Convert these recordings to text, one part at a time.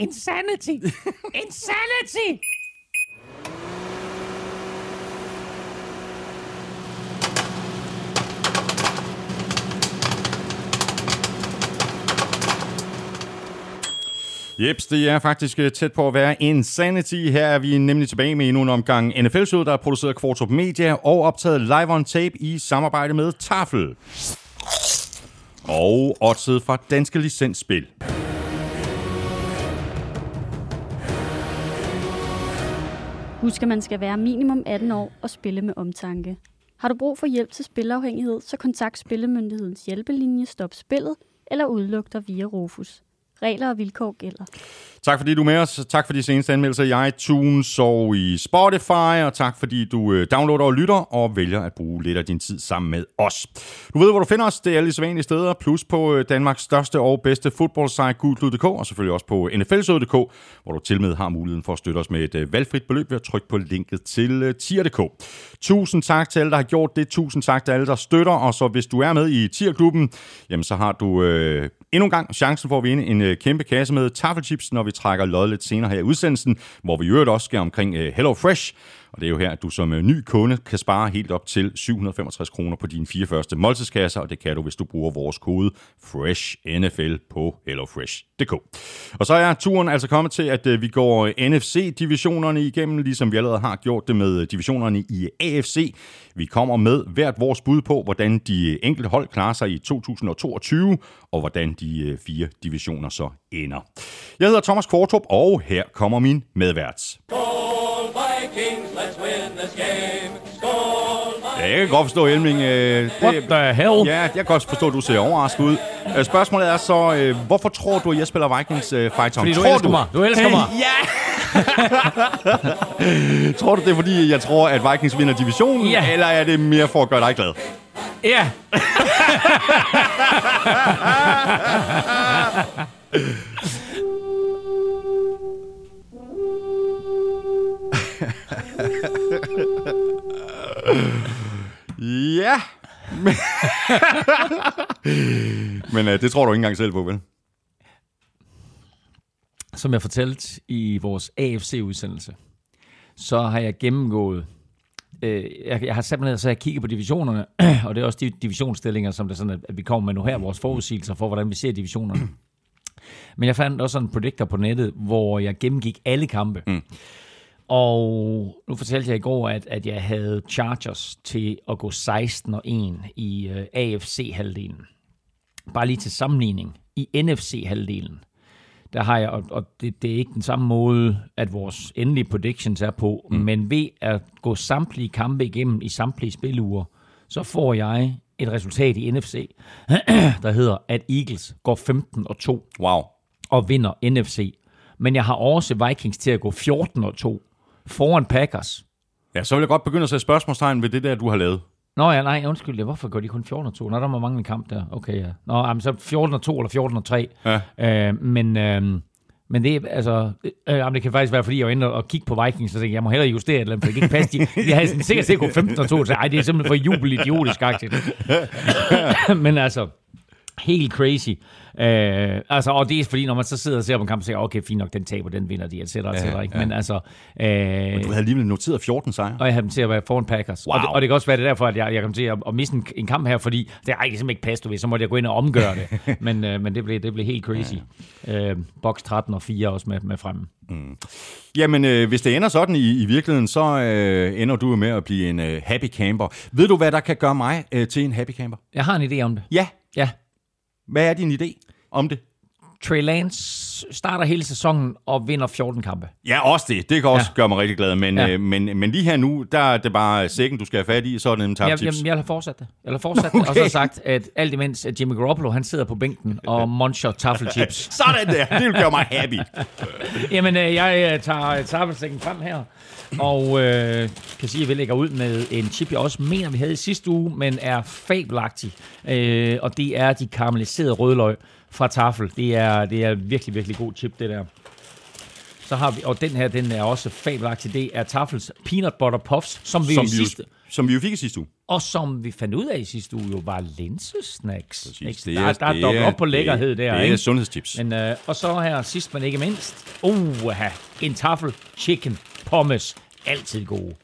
Insanity! Insanity! Jeps, det er faktisk øh, tæt på at være Insanity. Her er vi nemlig tilbage med endnu en omgang nfl show der er produceret af Kvartrup Media og optaget live on tape i samarbejde med Tafel. Og oddset fra Danske Licensspil. Husk, at man skal være minimum 18 år og spille med omtanke. Har du brug for hjælp til spilafhængighed, så kontakt Spillemyndighedens hjælpelinje Stop Spillet eller udluk dig via Rufus. Regler og vilkår gælder. Tak fordi du er med os. Tak for de seneste anmeldelser i iTunes og i Spotify. Og tak fordi du øh, downloader og lytter og vælger at bruge lidt af din tid sammen med os. Du ved, hvor du finder os. Det er alle de sædvanlige steder. Plus på øh, Danmarks største og bedste fodboldsite, gulklud.dk. Og selvfølgelig også på nflsød.dk, hvor du til med har muligheden for at støtte os med et øh, valgfrit beløb ved at trykke på linket til tier.dk. Tusind tak til alle, der har gjort det. Tusind tak til alle, der støtter. Og så hvis du er med i tierklubben, jamen så har du øh, endnu en gang chancen for at vinde en øh, kæmpe kasse med taffelchips, når vi trækker lod lidt senere her i udsendelsen, hvor vi i øvrigt også skal omkring øh, Hello Fresh. Og det er jo her, at du som øh, ny kunde kan spare helt op til 765 kroner på dine fire første måltidskasser, og det kan du, hvis du bruger vores kode FRESHNFL på hellofresh.dk. Og så er turen altså kommet til, at øh, vi går øh, NFC-divisionerne igennem, ligesom vi allerede har gjort det med divisionerne i AFC. Vi kommer med hvert vores bud på, hvordan de enkelte hold klarer sig i 2022, og hvordan de fire divisioner så ender. Jeg hedder Thomas Kvartrup, og her kommer min medvært. Skål jeg kan godt forstå, Elming. Øh, det, What the hell? Ja, jeg kan godt forstå, at du ser overrasket ud. Øh, Spørgsmålet er så, øh, hvorfor tror du, at jeg spiller Vikings øh, Fight Song? Fordi du tror elsker mig. Du elsker mig. Ja! tror du, det er fordi, jeg tror, at Vikings vinder divisionen? Ja. Eller er det mere for at gøre dig glad? Ja. Ja! Men, Men øh, det tror du ikke engang selv på, vel? Som jeg fortalte i vores AFC-udsendelse, så har jeg gennemgået øh, jeg, jeg har og så jeg kigget på divisionerne, og det er også de divisionsstillinger, som det er sådan, at vi kommer med nu her, vores forudsigelser for, hvordan vi ser divisionerne. Men jeg fandt også en predictor på nettet, hvor jeg gennemgik alle kampe. Mm. Og nu fortalte jeg i går, at, at jeg havde Chargers til at gå 16 og 1 i uh, AFC-halvdelen. Bare lige til sammenligning. I NFC-halvdelen, der har jeg, og, og det, det er ikke den samme måde, at vores endelige predictions er på, mm. men ved at gå samtlige kampe igennem i samtlige spiluger, så får jeg et resultat i NFC, der hedder, at Eagles går 15 og 2 Wow. og vinder NFC. Men jeg har også Vikings til at gå 14 og 2 foran Packers. Ja, så vil jeg godt begynde at sætte spørgsmålstegn ved det der, du har lavet. Nå ja, nej, undskyld, hvorfor går de kun 14 og 2? Nå, der må mange en kamp der. Okay, ja. Nå, jamen, så 14 og 2 eller 14 og 3. Ja. Øh, men, øh, men det er, altså, øh, jamen, det kan faktisk være, fordi jeg var inde og kigge på Vikings, og tænkte, jeg må hellere justere et eller andet, for det kan ikke passe. De, de havde sådan sikkert set gå 15 og 2, så ej, det er simpelthen for jubel idiotisk agtigt. men altså, helt crazy. Øh, altså, og det er fordi, når man så sidder og ser på en kamp, så siger okay, fint nok, den taber, den vinder de, etc. etc. Ja, ikke? ja. Men altså, øh, Men du havde alligevel noteret 14 sejre. og jeg havde dem til at være foran Packers. Wow. Og, det, og det kan også være det er derfor, at jeg, jeg kom til at, at misse en, en kamp her, fordi det er simpelthen ikke passe, du ved, så måtte jeg gå ind og omgøre det. men øh, men det, blev, det blev helt crazy. Ja. Øh, box 13 og 4 også med, med fremme. Jamen, øh, hvis det ender sådan i, i virkeligheden, så øh, ender du med at blive en øh, happy camper. Ved du, hvad der kan gøre mig øh, til en happy camper? Jeg har en idé om det. Ja. Ja. Hvad er din idé om det? Trey Lance starter hele sæsonen og vinder 14 kampe. Ja, også det. Det kan også ja. Gøre mig rigtig glad. Men, Ja. øh, men, men lige her nu, der er det bare sækken, du skal have fat i, så er det en Jeg, jeg, tips. jeg har fortsat det. Jeg har fortsat okay. det, og så sagt, at alt imens at Jimmy Garoppolo, han sidder på bænken og muncher taffelchips. Sådan der. Det vil gøre mig happy. Jamen, øh, jeg øh, tager taffelsækken frem her, og øh, kan sige, at vi lægger ud med en chip, jeg også mener, vi havde i sidste uge, men er fabelagtig. Øh, og det er de karamelliserede rødløg fra Tafel. Det er, det er virkelig, virkelig god chip, det der. Så har vi, og den her, den er også fabelagtig. Det er Tafels Peanut Butter Puffs, som vi, Som som vi, sidste, som vi jo fik i sidste uge. og som vi fandt ud af i sidste uge, jo var linsesnacks. Præcis. Ikke? Der, der er dobbelt op på lækkerhed det, der. Det er ikke? sundhedschips. Men, øh, og så her sidst, men ikke mindst, Uh, en tafel chicken pommes. Altid gode.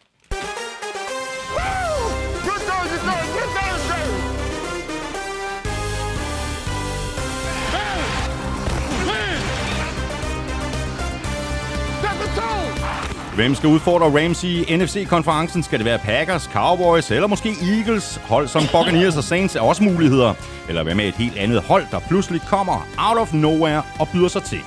Hvem skal udfordre Ramsey i NFC-konferencen? Skal det være Packers, Cowboys eller måske Eagles? Hold som Buccaneers og Saints er også muligheder. Eller hvad med et helt andet hold, der pludselig kommer out of nowhere og byder sig til?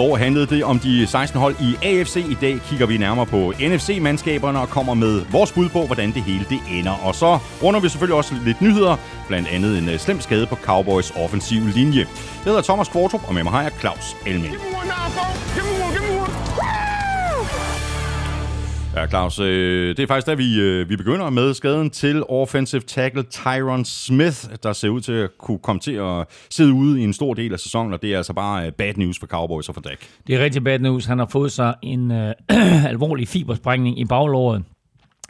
Går handlede det om de 16 hold i AFC. I dag kigger vi nærmere på NFC-mandskaberne og kommer med vores bud på, hvordan det hele det ender. Og så runder vi selvfølgelig også lidt nyheder, blandt andet en øh, slem skade på Cowboys offensive linje. Jeg hedder Thomas Kvartrup, og med mig har jeg Claus Elming. Ja, Claus, øh, det er faktisk der, vi, øh, vi begynder med skaden til offensive tackle Tyron Smith, der ser ud til at kunne komme til at sidde ude i en stor del af sæsonen, og det er altså bare øh, bad news for Cowboys og for Dak. Det er rigtig bad news. Han har fået sig en øh, alvorlig fibersprængning i baglåret.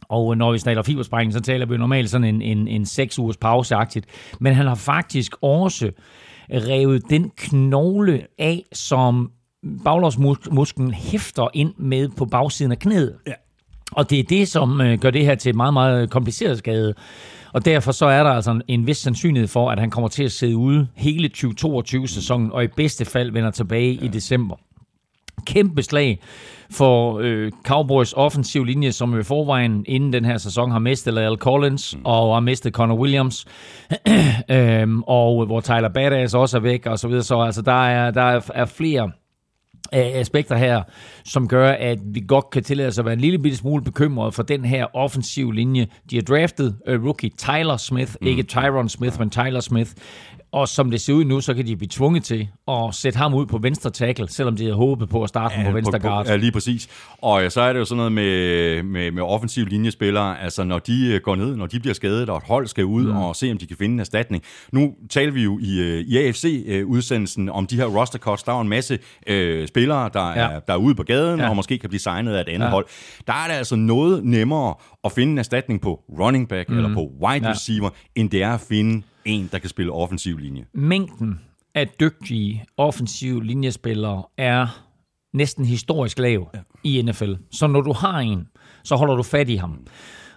Og når vi snakker fibersprængning, så taler vi normalt sådan en, en, en 6 ugers pauseagtigt. Men han har faktisk også revet den knogle af, som baglårsmusklen hæfter ind med på bagsiden af knæet. Ja. Og det er det, som øh, gør det her til et meget, meget kompliceret skade. Og derfor så er der altså en, vis sandsynlighed for, at han kommer til at sidde ude hele 2022-sæsonen, og i bedste fald vender tilbage ja. i december. Kæmpe slag for øh, Cowboys offensiv linje, som i forvejen inden den her sæson har mistet Al Collins mm. og har mistet Connor Williams, øhm, og hvor Tyler Badass også er væk og så videre. Så altså, der, er, der er, er flere aspekter her, som gør, at vi godt kan tillade os at være en lille bitte smule bekymret for den her offensiv linje. De har draftet uh, rookie Tyler Smith, mm. ikke Tyron Smith, men Tyler Smith. Og som det ser ud nu, så kan de blive tvunget til at sætte ham ud på venstre tackle, selvom de havde håbet på at starte ja, på venstre guard. Ja, lige præcis. Og så er det jo sådan noget med, med, med offensiv linjespillere, altså når de øh, går ned, når de bliver skadet, og et hold skal ud mm. og se, om de kan finde en erstatning. Nu taler vi jo i, øh, i AFC-udsendelsen om de her roster cuts. Der er en masse øh, spillere, der, ja. er, der er ude på gaden, ja. og måske kan blive signet af et andet ja. hold. Der er det altså noget nemmere at finde en erstatning på running back mm. eller på wide ja. receiver, end det er at finde en, der kan spille offensiv linje. Mængden af dygtige offensive linjespillere er næsten historisk lav ja. i NFL. Så når du har en, så holder du fat i ham.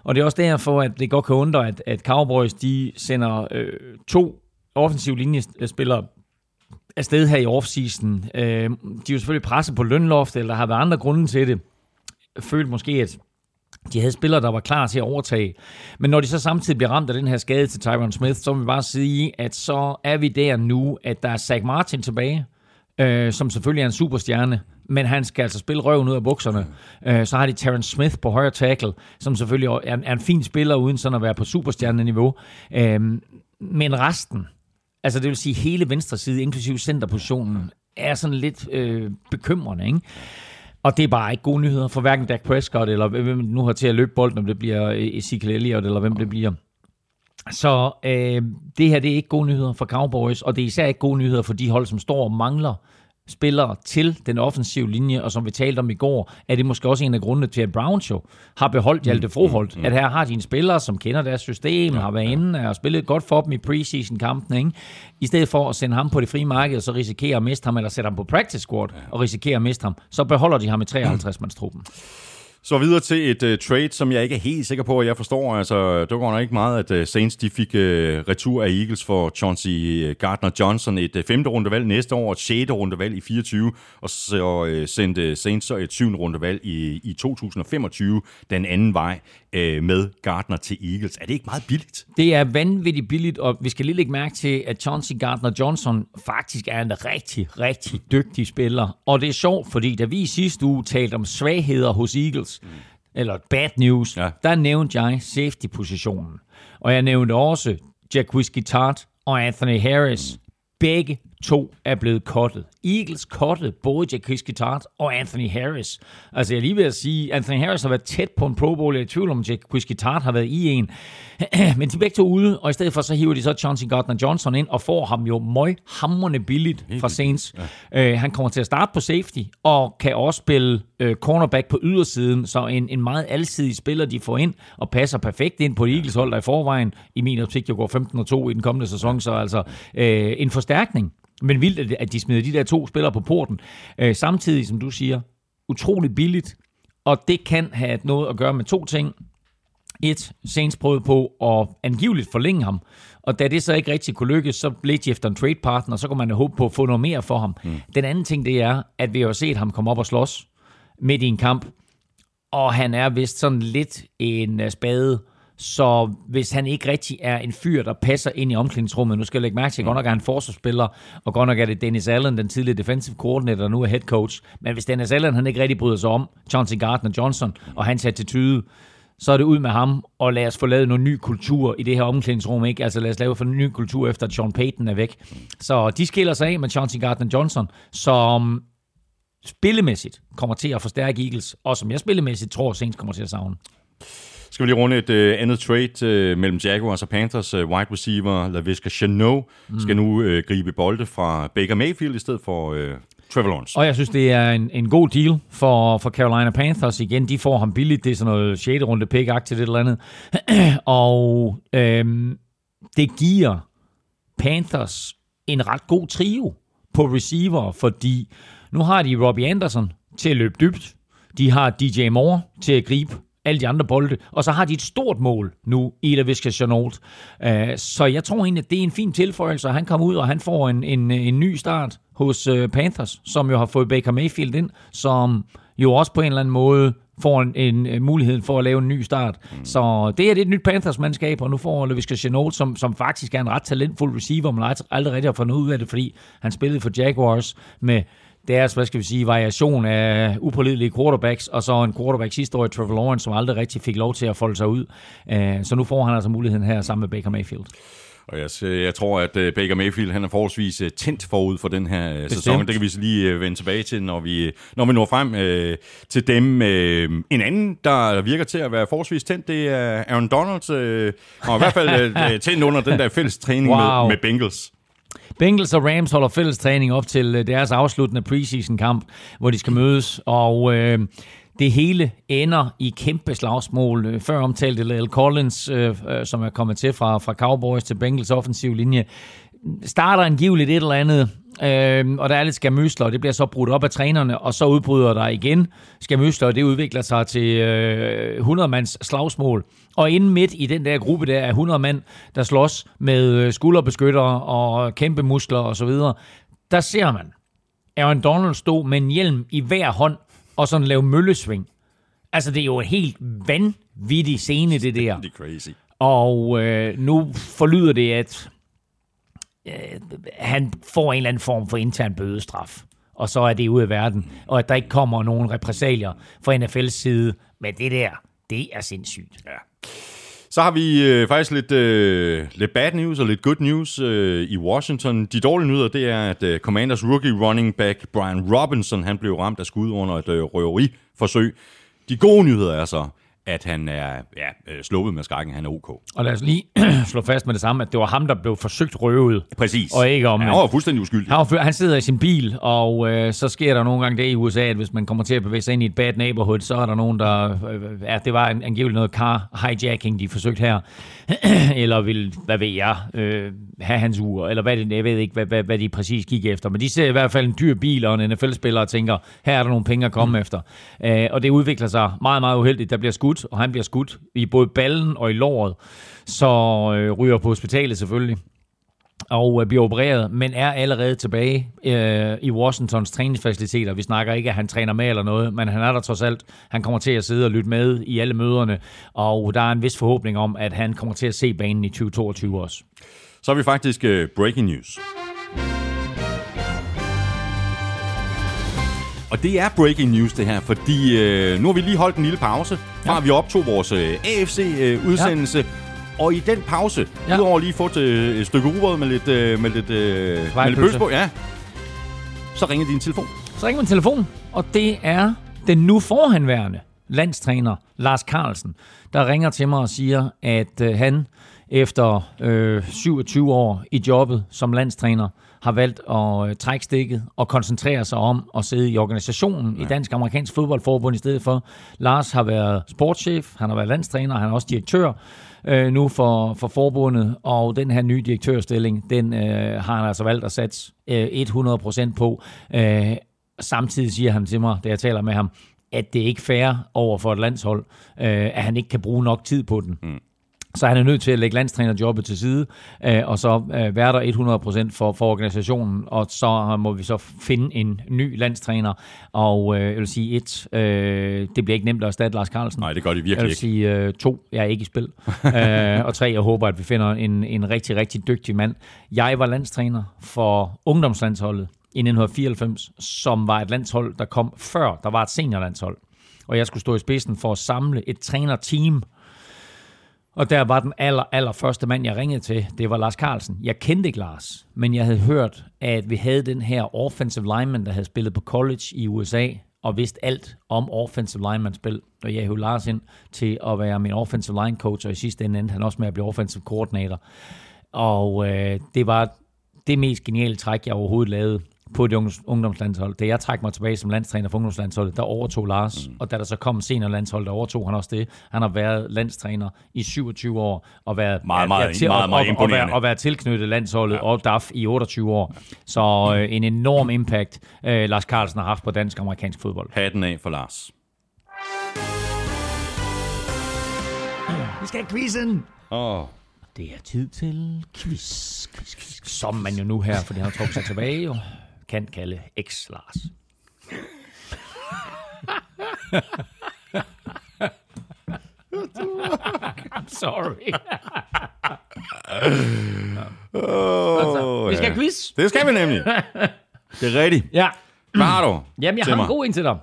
Og det er også derfor, at det godt kan undre, at, at Cowboys de sender øh, to offensive linjespillere afsted her i offseason. Øh, de er jo selvfølgelig presset på lønloft, eller der har været andre grunde til det. Følt måske, at de havde spillere, der var klar til at overtage. Men når de så samtidig bliver ramt af den her skade til Tyron Smith, så vil vi bare sige, at så er vi der nu, at der er Zach Martin tilbage, øh, som selvfølgelig er en superstjerne, men han skal altså spille røven ud af bukserne. Øh, så har de Terrence Smith på højre tackle, som selvfølgelig er, er en fin spiller, uden sådan at være på superstjerneniveau. Øh, men resten, altså det vil sige hele venstre side, inklusive centerpositionen, er sådan lidt øh, bekymrende, ikke? Og det er bare ikke gode nyheder for hverken Dak Prescott, eller hvem nu har til at løbe bolden, om det bliver øh, Ezekiel Elliott, eller hvem det bliver. Så øh, det her det er ikke gode nyheder for Cowboys, og det er især ikke gode nyheder for de hold, som står og mangler spillere til den offensive linje, og som vi talte om i går, er det måske også en af grundene til, at Browns jo har beholdt Hjalte Froholt. Mm, mm. At her har de en spiller, som kender deres system, ja, har været inde og spillet godt for dem i preseason-kampen, ikke? i stedet for at sende ham på det frie marked, og så risikere at miste ham, eller sætte ham på practice squad, ja. og risikere at miste ham, så beholder de ham i 53-mandstruppen. Så videre til et uh, trade, som jeg ikke er helt sikker på, at jeg forstår. Altså, det går nok ikke meget, at uh, Saints de fik uh, retur af Eagles for Chauncey Gardner-Johnson. Et uh, femte rundevalg næste år, et sjette rundevalg i 24, og så uh, sendte Saints så et syvende rundevalg i, i 2025 den anden vej uh, med Gardner til Eagles. Er det ikke meget billigt? Det er vanvittigt billigt, og vi skal lige lægge mærke til, at Chauncey Gardner-Johnson faktisk er en rigtig, rigtig dygtig spiller. Og det er sjovt, fordi da vi i sidste uge talte om svagheder hos Eagles, news, mm. eller bad news, ja. der nævnte jeg safety-positionen. Og jeg nævnte også Jack Whiskey Tart og Anthony Harris. Mm. Begge to er blevet cuttet. Eagles cuttet både Jacques Guitart og Anthony Harris. Altså jeg er lige ved at sige, Anthony Harris har været tæt på en Pro Bowl. Jeg er i tvivl om, Jacques Guitart har været i en. Men de begge to ude, og i stedet for så hiver de så Chauncey Gardner-Johnson ind og får ham jo møg hammerne billigt fra Saints. Ja. Uh, han kommer til at starte på safety, og kan også spille uh, cornerback på ydersiden, så en, en meget alsidig spiller, de får ind, og passer perfekt ind på Eagles hold, der i forvejen, i min optik, jo går 15-2 i den kommende sæson, så altså uh, en forstærkning. Men vildt, at de smider de der to spillere på porten. Uh, samtidig, som du siger, utrolig billigt, og det kan have noget at gøre med to ting. Et, Saints prøvede på at angiveligt forlænge ham, og da det så ikke rigtig kunne lykkes, så blev de efter en trade partner, så kunne man håbe på at få noget mere for ham. Mm. Den anden ting, det er, at vi har set ham komme op og slås midt i en kamp, og han er vist sådan lidt en uh, spade, så hvis han ikke rigtig er en fyr, der passer ind i omklædningsrummet, nu skal jeg lægge mærke til, at godt nok er han forsvarsspiller, og godt nok er det Dennis Allen, den tidligere defensive coordinator, der nu er head coach. Men hvis Dennis Allen, han ikke rigtig bryder sig om Chauncey Gardner Johnson og hans attitude, så er det ud med ham, og lad os få lavet noget ny kultur i det her omklædningsrum. Ikke? Altså lad os lave for en ny kultur, efter at Sean Payton er væk. Så de skiller sig af med Chauncey Gardner Johnson, som spillemæssigt kommer til at forstærke Eagles, og som jeg spillemæssigt tror, Saints kommer til at savne. Skal vi lige runde et uh, andet trade uh, mellem Jaguars og Panthers. Uh, wide receiver LaVisca Chanot mm. skal nu uh, gribe bolde fra Baker Mayfield i stedet for uh, Trevor Lawrence. Og jeg synes, det er en, en god deal for, for Carolina Panthers. Igen, de får ham billigt. Det er sådan noget 6. runde pick til det eller andet. og øhm, det giver Panthers en ret god trio på receiver, fordi nu har de Robbie Anderson til at løbe dybt. De har DJ Moore til at gribe alle de andre bolde, og så har de et stort mål nu i Laviska Chenault. Så jeg tror egentlig, at det er en fin tilføjelse, at han kommer ud, og han får en, en, en ny start hos øh, Panthers, som jo har fået Baker Mayfield ind, som jo også på en eller anden måde får en, en, en mulighed for at lave en ny start. Mm. Så det er det et nyt Panthers-mandskab, og nu får Laviska Chenault, som, som faktisk er en ret talentfuld receiver, men aldrig rigtig har fundet ud af det, fordi han spillede for Jaguars med deres, hvad skal vi sige, variation af upålidelige quarterbacks, og så en quarterback sidste år, Trevor Lawrence, som aldrig rigtig fik lov til at folde sig ud. Så nu får han altså muligheden her sammen med Baker Mayfield. Og jeg, jeg tror, at Baker Mayfield han er forholdsvis tændt forud for den her Bestemt. sæson. Det kan vi så lige vende tilbage til, når vi, når vi når frem øh, til dem. Øh, en anden, der virker til at være forholdsvis tændt, det er Aaron Donald. Øh, og i hvert fald øh, tændt under den der fælles træning wow. med, med Bengals. Bengals og Rams holder fælles træning op til øh, deres afsluttende preseason kamp, hvor de skal mødes, og øh, det hele ender i kæmpe slagsmål. Øh, før omtalte Lale Collins, øh, øh, som er kommet til fra, fra Cowboys til Bengals offensiv linje, starter angiveligt et eller andet, øh, og der er lidt skamysler, og det bliver så brudt op af trænerne, og så udbryder der igen skamysler, og det udvikler sig til øh, 100-mands slagsmål. Og inden midt i den der gruppe der er 100 mand, der slås med skulderbeskyttere og kæmpe muskler osv., der ser man Aaron Donald stå med en hjelm i hver hånd, og sådan lave møllesving. Altså, det er jo en helt vanvittig scene, det der. Det er crazy. Og øh, nu forlyder det, at øh, han får en eller anden form for intern bødestraf. Og så er det ude af verden. Og at der ikke kommer nogen repressalier fra NFL's side. Men det der, det er sindssygt. Ja. Så har vi øh, faktisk lidt, øh, lidt bad news og lidt good news øh, i Washington. De dårlige nyheder, det er, at øh, Commanders rookie running back Brian Robinson, han blev ramt af skud under et øh, røveriforsøg. De gode nyheder er så, at han er ja, øh, sluppet med skrækken, han er ok. Og lad os lige slå fast med det samme, at det var ham, der blev forsøgt røvet. Præcis. Og ikke om... Han var fuldstændig uskyldig. Han, var, han sidder i sin bil, og øh, så sker der nogle gange det i USA, at hvis man kommer til at bevæge sig ind i et bad neighborhood, så er der nogen, der... Øh, ja, det var angiveligt noget car hijacking, de forsøgte her. eller vil, hvad ved jeg, øh, have hans ur, eller hvad det, jeg ved ikke, hvad, hvad, hvad de præcis gik efter. Men de ser i hvert fald en dyr bil og en NFL-spiller og tænker, her er der nogle penge at komme mm. efter. Øh, og det udvikler sig meget, meget uheldigt. Der bliver skudt, og han bliver skudt i både ballen og i låret. Så øh, ryger på hospitalet selvfølgelig og øh, bliver opereret, men er allerede tilbage øh, i Washingtons træningsfaciliteter. Vi snakker ikke, at han træner med eller noget, men han er der trods alt. Han kommer til at sidde og lytte med i alle møderne, og der er en vis forhåbning om, at han kommer til at se banen i 2022 også. Så har vi faktisk uh, breaking news. Og det er breaking news, det her, fordi øh, nu har vi lige holdt en lille pause, fra ja. vi optog vores øh, AFC-udsendelse. Øh, ja. Og i den pause, ja. Udover lige at få et, øh, et stykke rugbrød med lidt, øh, med lidt, øh, med lidt pølse på, ja, så ringer din telefon. Så ringer min telefon, og det er den nu forhenværende landstræner Lars Carlsen, der ringer til mig og siger, at øh, han efter øh, 27 år i jobbet som landstræner har valgt at øh, trække stikket og koncentrere sig om at sidde i organisationen ja. i Dansk Amerikansk Fodboldforbund i stedet for. Lars har været sportschef, han har været landstræner, han er også direktør øh, nu for, for forbundet, og den her nye direktørstilling, den øh, har han altså valgt at satse øh, 100% på. Øh, samtidig siger han til mig, da jeg taler med ham, at det ikke er fair over for et landshold, øh, at han ikke kan bruge nok tid på den. Mm. Så han er nødt til at lægge landstrænerjobbet til side, øh, og så øh, være der 100% for, for organisationen, og så må vi så finde en ny landstræner. Og øh, jeg vil sige et, øh, det bliver ikke nemt at erstatte Lars Carlsen. Nej, det gør de Jeg virkelig vil ikke. sige øh, to, jeg er ikke i spil. øh, og tre, jeg håber, at vi finder en, en rigtig, rigtig dygtig mand. Jeg var landstræner for ungdomslandsholdet i 1994, som var et landshold, der kom før der var et seniorlandshold. Og jeg skulle stå i spidsen for at samle et trænerteam. Og der var den aller, aller første mand, jeg ringede til, det var Lars Carlsen. Jeg kendte ikke Lars, men jeg havde hørt, at vi havde den her offensive lineman, der havde spillet på college i USA, og vidste alt om offensive lineman-spil. Og jeg hævde Lars ind til at være min offensive line coach, og i sidste ende endte han også med at blive offensive koordinator. Og øh, det var det mest geniale træk, jeg overhovedet lavede på et ungdoms- ungdomslandshold. Da jeg trak mig tilbage som landstræner for ungdomslandsholdet, der overtog Lars, mm. og da der så kom seniorlandshold, der overtog han også det. Han har været landstræner i 27 år, og været, Meget, meget- til, meget, og, meget og, og, imponerende. være, og være tilknyttet landsholdet ja. og DAF i 28 år. Så øh, en enorm impact, øh, Lars Carlsen har haft på dansk og amerikansk fodbold. Hatten af for Lars. Vi skal have quizzen! Åh, Det er tid til quiz. quiz, quiz, quiz. Som man jo nu her, fordi han har trukket sig tilbage, jo, kan kalde X-Lars. I'm sorry. oh, Vi skal have quiz. Det skal vi nemlig. Det er rigtigt. Ja. Hvad har du? Jamen, jeg har mig? en god en til dig.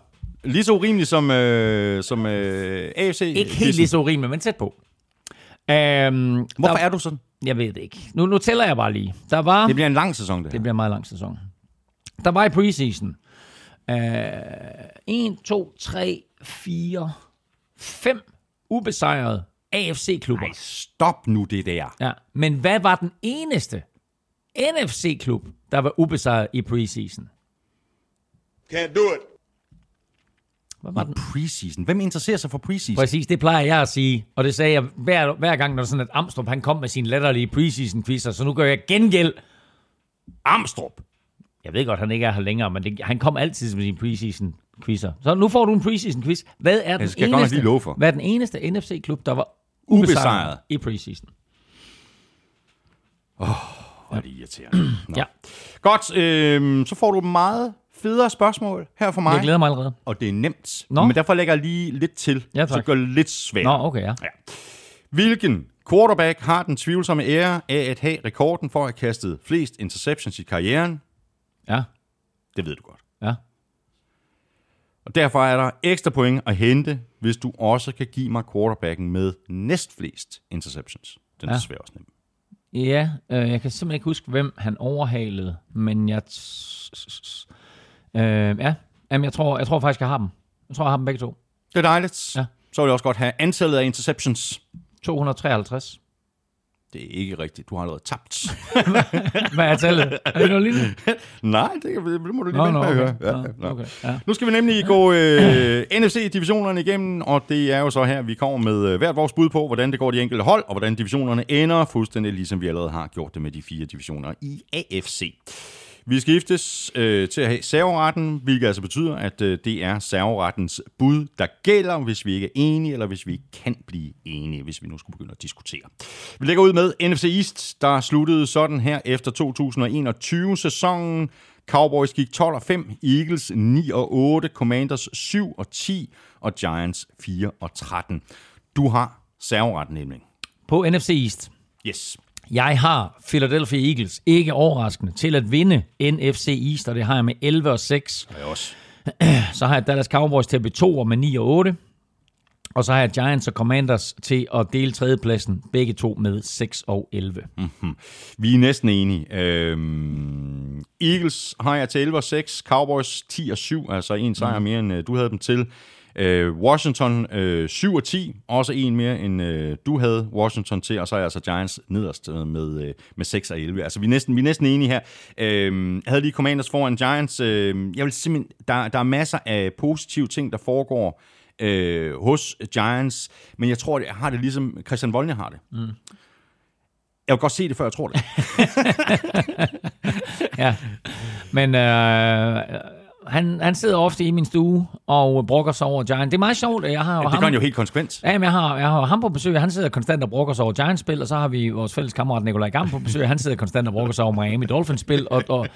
Lige så urimeligt som, øh, som øh, AFC. Ikke helt lige så urimeligt, men tæt på. Um, Hvorfor der, er du sådan? Jeg ved det ikke. Nu, nu tæller jeg bare lige. Der var... Det bliver en lang sæson, det her. Det bliver en meget lang sæson. Der var i preseason uh, 1, 2, 3, 4, 5 ubesejrede AFC-klubber. Nej, stop nu det der. Ja. Men hvad var den eneste NFC-klub, der var ubesejret i preseason? Can't do it. Hvad var den? Preseason. Hvem interesserer sig for preseason? Præcis, det plejer jeg at sige, og det sagde jeg hver, hver gang, når sådan at Amstrup han kom med sine latterlige preseason quizzer, så nu gør jeg gengæld. Amstrup. Jeg ved godt, han ikke er her længere, men det, han kom altid med sine preseason quizzer. Så nu får du en preseason quiz. Hvad er den skal jeg eneste, lige love for. Hvad er den eneste NFC-klub, der var Ubesejret. ubesejret i preseason? Hvor er det irriterende. Nå. Ja, Godt, øh, så får du et meget federe spørgsmål her fra mig. jeg glæder mig allerede. Og det er nemt. Nå. Men derfor lægger jeg lige lidt til, Ja, så tak. gør det lidt svært. Nå, okay, ja. Hvilken quarterback har den tvivlsomme ære af at have rekorden for at have kastet flest interceptions i karrieren? Ja, Det ved du godt. ja. Og derfor er der ekstra point at hente, hvis du også kan give mig quarterbacken med næstflest interceptions. Den er Ja. desværre også nem. Ja, øh, jeg kan simpelthen ikke huske, hvem han overhalede, men jeg... Øh, ja, Jamen, jeg tror, jeg tror faktisk, jeg har dem. Jeg tror, jeg har dem begge to. Det er dejligt. Ja. Så vil jeg også godt have antallet af interceptions. 253. Det er ikke rigtigt. Du har allerede tabt. Hvad er tallet? Er det noget lignende? Nej, det, det må du lige vente med at høre. Ja, ja. okay. Ja. Nu skal vi nemlig gå øh, NFC-divisionerne igennem, og det er jo så her, vi kommer med øh, hvert vores bud på, hvordan det går de enkelte hold, og hvordan divisionerne ender, fuldstændig ligesom vi allerede har gjort det med de fire divisioner i AFC. Vi skiftes øh, til at have serveretten, hvilket altså betyder, at øh, det er serverettens bud, der gælder, hvis vi ikke er enige, eller hvis vi ikke kan blive enige, hvis vi nu skulle begynde at diskutere. Vi lægger ud med NFC East, der sluttede sådan her efter 2021-sæsonen. Cowboys gik 12 og 5, Eagles 9 og 8, Commanders 7 og 10, og Giants 4 og 13. Du har serveretten nemlig. På NFC East. Yes. Jeg har Philadelphia Eagles, ikke overraskende, til at vinde NFC East, og det har jeg med 11 og 6. Og jeg også. Så har jeg Dallas Cowboys til at blive 2 med 9 og 8. Og så har jeg Giants og Commanders til at dele tredjepladsen, begge to med 6 og 11. Mm. Vi er næsten enige. Øhm, Eagles har jeg til 11 og 6, Cowboys 10 og 7, altså en sejr mere end øh, du havde dem til. Øh, Washington øh, 7 og 10, også en mere end øh, du havde Washington til, og så er altså Giants nederst øh, med, øh, med 6 og 11. Altså vi er næsten, vi er næsten enige her. Øh, jeg havde lige Commanders foran Giants. Øh, jeg vil simpelthen, der, der er masser af positive ting, der foregår øh, hos Giants, men jeg tror, jeg har det ligesom Christian Volny har det. Mm. Jeg vil godt se det, før jeg tror det. Ja, men øh, han, han sidder ofte i min stue og brokker sig over Giants. Det er meget sjovt, at jeg har jo det ham... gør han jo helt konsekvent. Ja, men jeg har, jeg har ham på besøg, han sidder konstant og brokker sig over Giants-spil, og så har vi vores fælles kammerat Nikolaj Gam på besøg, han sidder konstant og brokker sig over Miami Dolphins-spil, og, og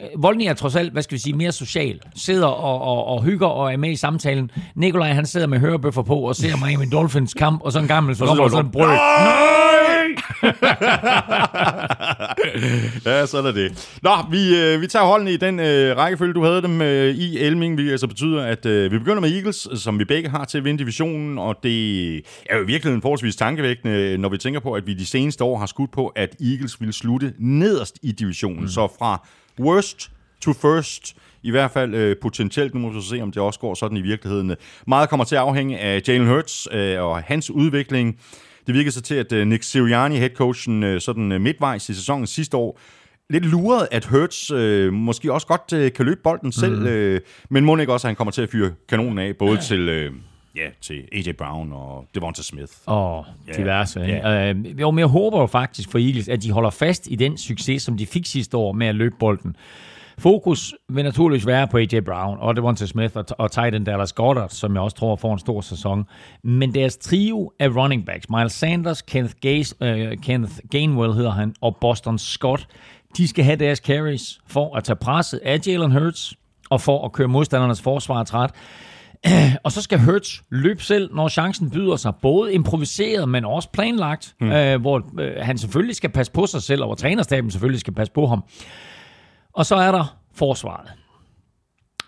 øh, Voldny er trods alt, hvad skal vi sige, mere social, sidder og, og, og hygger og er med i samtalen. Nikolaj, han sidder med hørebøffer på og ser Miami Dolphins kamp, og så en gammel, så kommer der sådan en brød. ja, sådan er det. Nå, vi, øh, vi tager holdene i den øh, rækkefølge, du havde dem øh, i Elming, hvilket altså betyder, at øh, vi begynder med Eagles, som vi begge har til at vinde divisionen, og det er jo virkelig en forholdsvis tankevækkende, når vi tænker på, at vi de seneste år har skudt på, at Eagles ville slutte nederst i divisionen. Mm. Så fra worst to first, i hvert fald øh, potentielt. Nu må vi så se, om det også går sådan i virkeligheden. Meget kommer til at afhænge af Jalen Hurts øh, og hans udvikling. Det virkede så til, at øh, Nick Sirianni, headcoachen, øh, sådan øh, midtvejs i sæsonen sidste år, lidt luret, at Hurts øh, måske også godt øh, kan løbe bolden selv, mm. øh, men må ikke også, at han kommer til at fyre kanonen af, både til, øh, ja, til AJ Brown og Devonta Smith. Og diverse. Ja. Yeah. Øh, jo, men jeg håber jo faktisk for Eagles, at de holder fast i den succes, som de fik sidste år med at løbe bolden. Fokus vil naturligvis være på AJ Brown og Devonta Smith og, og Titan Dallas Goddard, som jeg også tror får en stor sæson. Men deres trio af running backs, Miles Sanders, Kenneth, Gaze, uh, Kenneth Gainwell hedder han, og Boston Scott, de skal have deres carries for at tage presset af Jalen Hurts og for at køre modstandernes forsvar træt. Og så skal Hurts løbe selv, når chancen byder sig. Både improviseret, men også planlagt. Mm. Øh, hvor øh, han selvfølgelig skal passe på sig selv, og hvor trænerstaben selvfølgelig skal passe på ham. Og så er der forsvaret.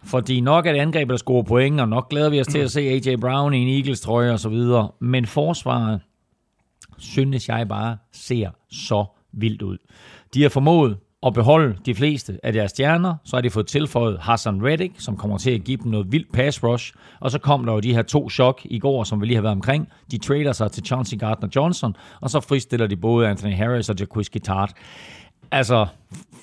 Fordi nok er det angrebet, der scorer point, og nok glæder vi os til at se AJ Brown i en Eagles trøje og så videre. Men forsvaret, synes jeg bare, ser så vildt ud. De har formået at beholde de fleste af deres stjerner. Så har de fået tilføjet Hassan Reddick, som kommer til at give dem noget vildt pass rush. Og så kom der jo de her to chok i går, som vi lige har været omkring. De trader sig til Chauncey Gardner-Johnson, og så fristiller de både Anthony Harris og Jacquizzi Tart. Altså,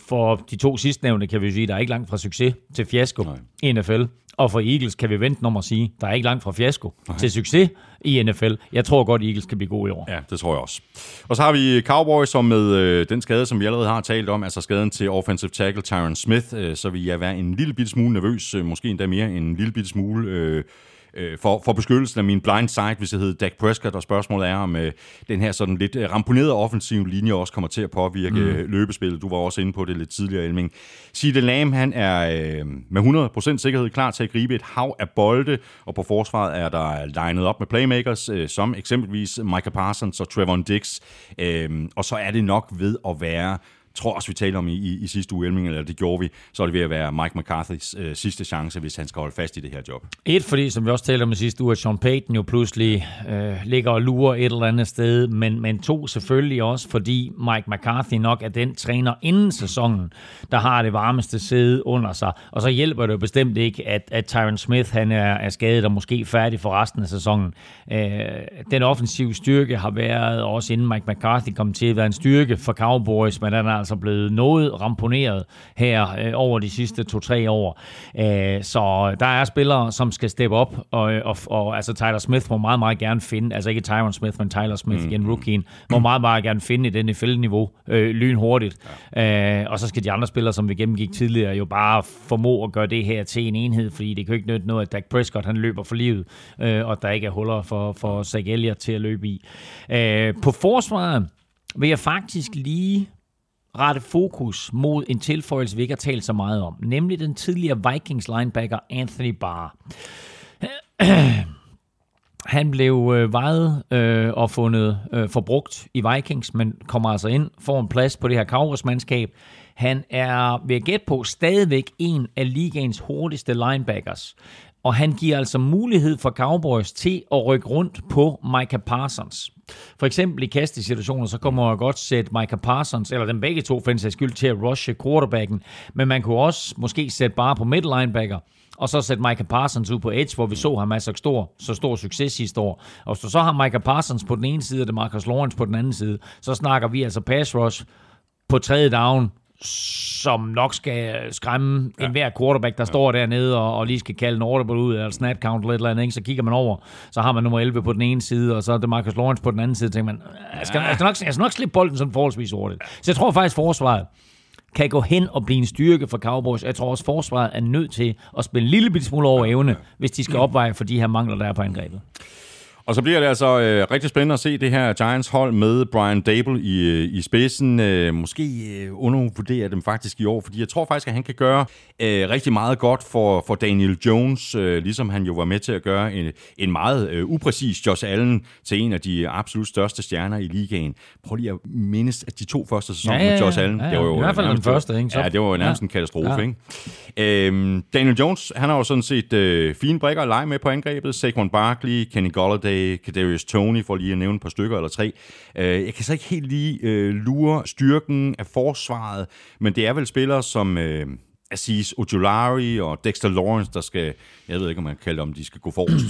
for de to sidstnævnte kan vi jo sige, der er ikke langt fra succes til fiasko Nej. i NFL. Og for Eagles kan vi vente om at sige, der er ikke langt fra fiasko Nej. til succes i NFL. Jeg tror godt, Eagles kan blive gode i år. Ja, det tror jeg også. Og så har vi Cowboys, som med øh, den skade, som vi allerede har talt om, altså skaden til offensive tackle Tyron Smith, øh, så vil jeg være en lille bitte smule nervøs, øh, måske endda mere en lille bitte smule... Øh, øh, for, for beskyttelsen af min blind side, hvis jeg hedder Dak Prescott, og spørgsmålet er, om øh, den her sådan lidt øh, ramponerede offensive linje også kommer til at påvirke mm. løbespillet. Du var også inde på det lidt tidligere, Elming. Sidney Lamb, han er øh, med 100% sikkerhed klar til at gribe et hav af bolde, og på forsvaret er der legnet op med playmakers, øh, som eksempelvis Micah Parsons og Trevor Dix, øh, og så er det nok ved at være tror også, vi talte om i, i, i sidste uge, Elming, eller det gjorde vi, så er det ved at være Mike McCarthy's øh, sidste chance, hvis han skal holde fast i det her job. Et, fordi som vi også talte om i sidste uge, at Sean Payton jo pludselig øh, ligger og lurer et eller andet sted, men, men to selvfølgelig også, fordi Mike McCarthy nok er den træner inden sæsonen, der har det varmeste sæde under sig, og så hjælper det jo bestemt ikke, at, at Tyron Smith han er, er skadet og måske færdig for resten af sæsonen. Øh, den offensive styrke har været, også inden Mike McCarthy kom til, at være en styrke for Cowboys, men den er altså blevet noget ramponeret her øh, over de sidste to-tre år. Øh, så der er spillere, som skal steppe op, og, og, og altså Tyler Smith må meget, meget gerne finde, altså ikke Tyron Smith, men Tyler Smith, mm. igen rookien, må meget, meget gerne finde i den NFL-niveau øh, lynhurtigt. Ja. Øh, og så skal de andre spillere, som vi gennemgik tidligere, jo bare formå at gøre det her til en enhed, fordi det kan jo ikke nytte noget, at Dak Prescott han løber for livet, øh, og der ikke er huller for, for Zach Elliott til at løbe i. Øh, på forsvaret vil jeg faktisk lige rette fokus mod en tilføjelse, vi ikke har talt så meget om, nemlig den tidligere Vikings linebacker Anthony Barr. Han blev øh, vejet øh, og fundet øh, forbrugt i Vikings, men kommer altså ind, får en plads på det her Cowboys-mandskab. Han er, ved at gætte på, stadigvæk en af ligaens hurtigste linebackers. Og han giver altså mulighed for Cowboys til at rykke rundt på Micah Parsons. For eksempel i kastesituationer, så kommer man godt sætte Micah Parsons, eller den begge to for en skyld, til at rushe quarterbacken. Men man kunne også måske sætte bare på middle linebacker, og så sætte Micah Parsons ud på edge, hvor vi så ham altså stor, så stor succes sidste år. Og så, så har Micah Parsons på den ene side, og det Marcus Lawrence på den anden side, så snakker vi altså pass rush på tredje down, som nok skal skræmme ja. enhver quarterback, der ja. står dernede og, og lige skal kalde en audible ud, eller snap count eller et eller andet, ikke? så kigger man over, så har man nummer 11 på den ene side, og så er det Marcus Lawrence på den anden side, tænker man, jeg skal, jeg skal, nok, jeg skal nok slippe bolden sådan forholdsvis hurtigt. Så jeg tror faktisk, forsvaret kan gå hen og blive en styrke for Cowboys. Jeg tror også, forsvaret er nødt til at spille en lille smule over evne, hvis de skal opveje for de her mangler, der er på angrebet. Og så bliver det altså øh, rigtig spændende at se det her Giants-hold med Brian Dable i, øh, i spidsen. Øh, måske øh, undervurdere dem faktisk i år, fordi jeg tror faktisk, at han kan gøre øh, rigtig meget godt for, for Daniel Jones, øh, ligesom han jo var med til at gøre en, en meget øh, upræcis Josh Allen til en af de absolut største stjerner i ligaen. Prøv lige at mindes, at de to første sæsoner ja, ja, ja. med Josh Allen, ja, ja. det var jo i hvert fald den første, ikke? Så. Ja, det var jo nærmest ja. en katastrofe, ja. ikke? Øhm, Daniel Jones, han har jo sådan set øh, fine brækker at lege med på angrebet. Saquon Barkley, Kenny Golladay, Galladay, Kadarius Tony, for lige at nævne et par stykker eller tre. Øh, jeg kan så ikke helt lige øh, lure styrken af forsvaret, men det er vel spillere som... Øh, Aziz Ojulari og Dexter Lawrence, der skal, jeg ved ikke, om man kan kalde dem, de skal gå forrest.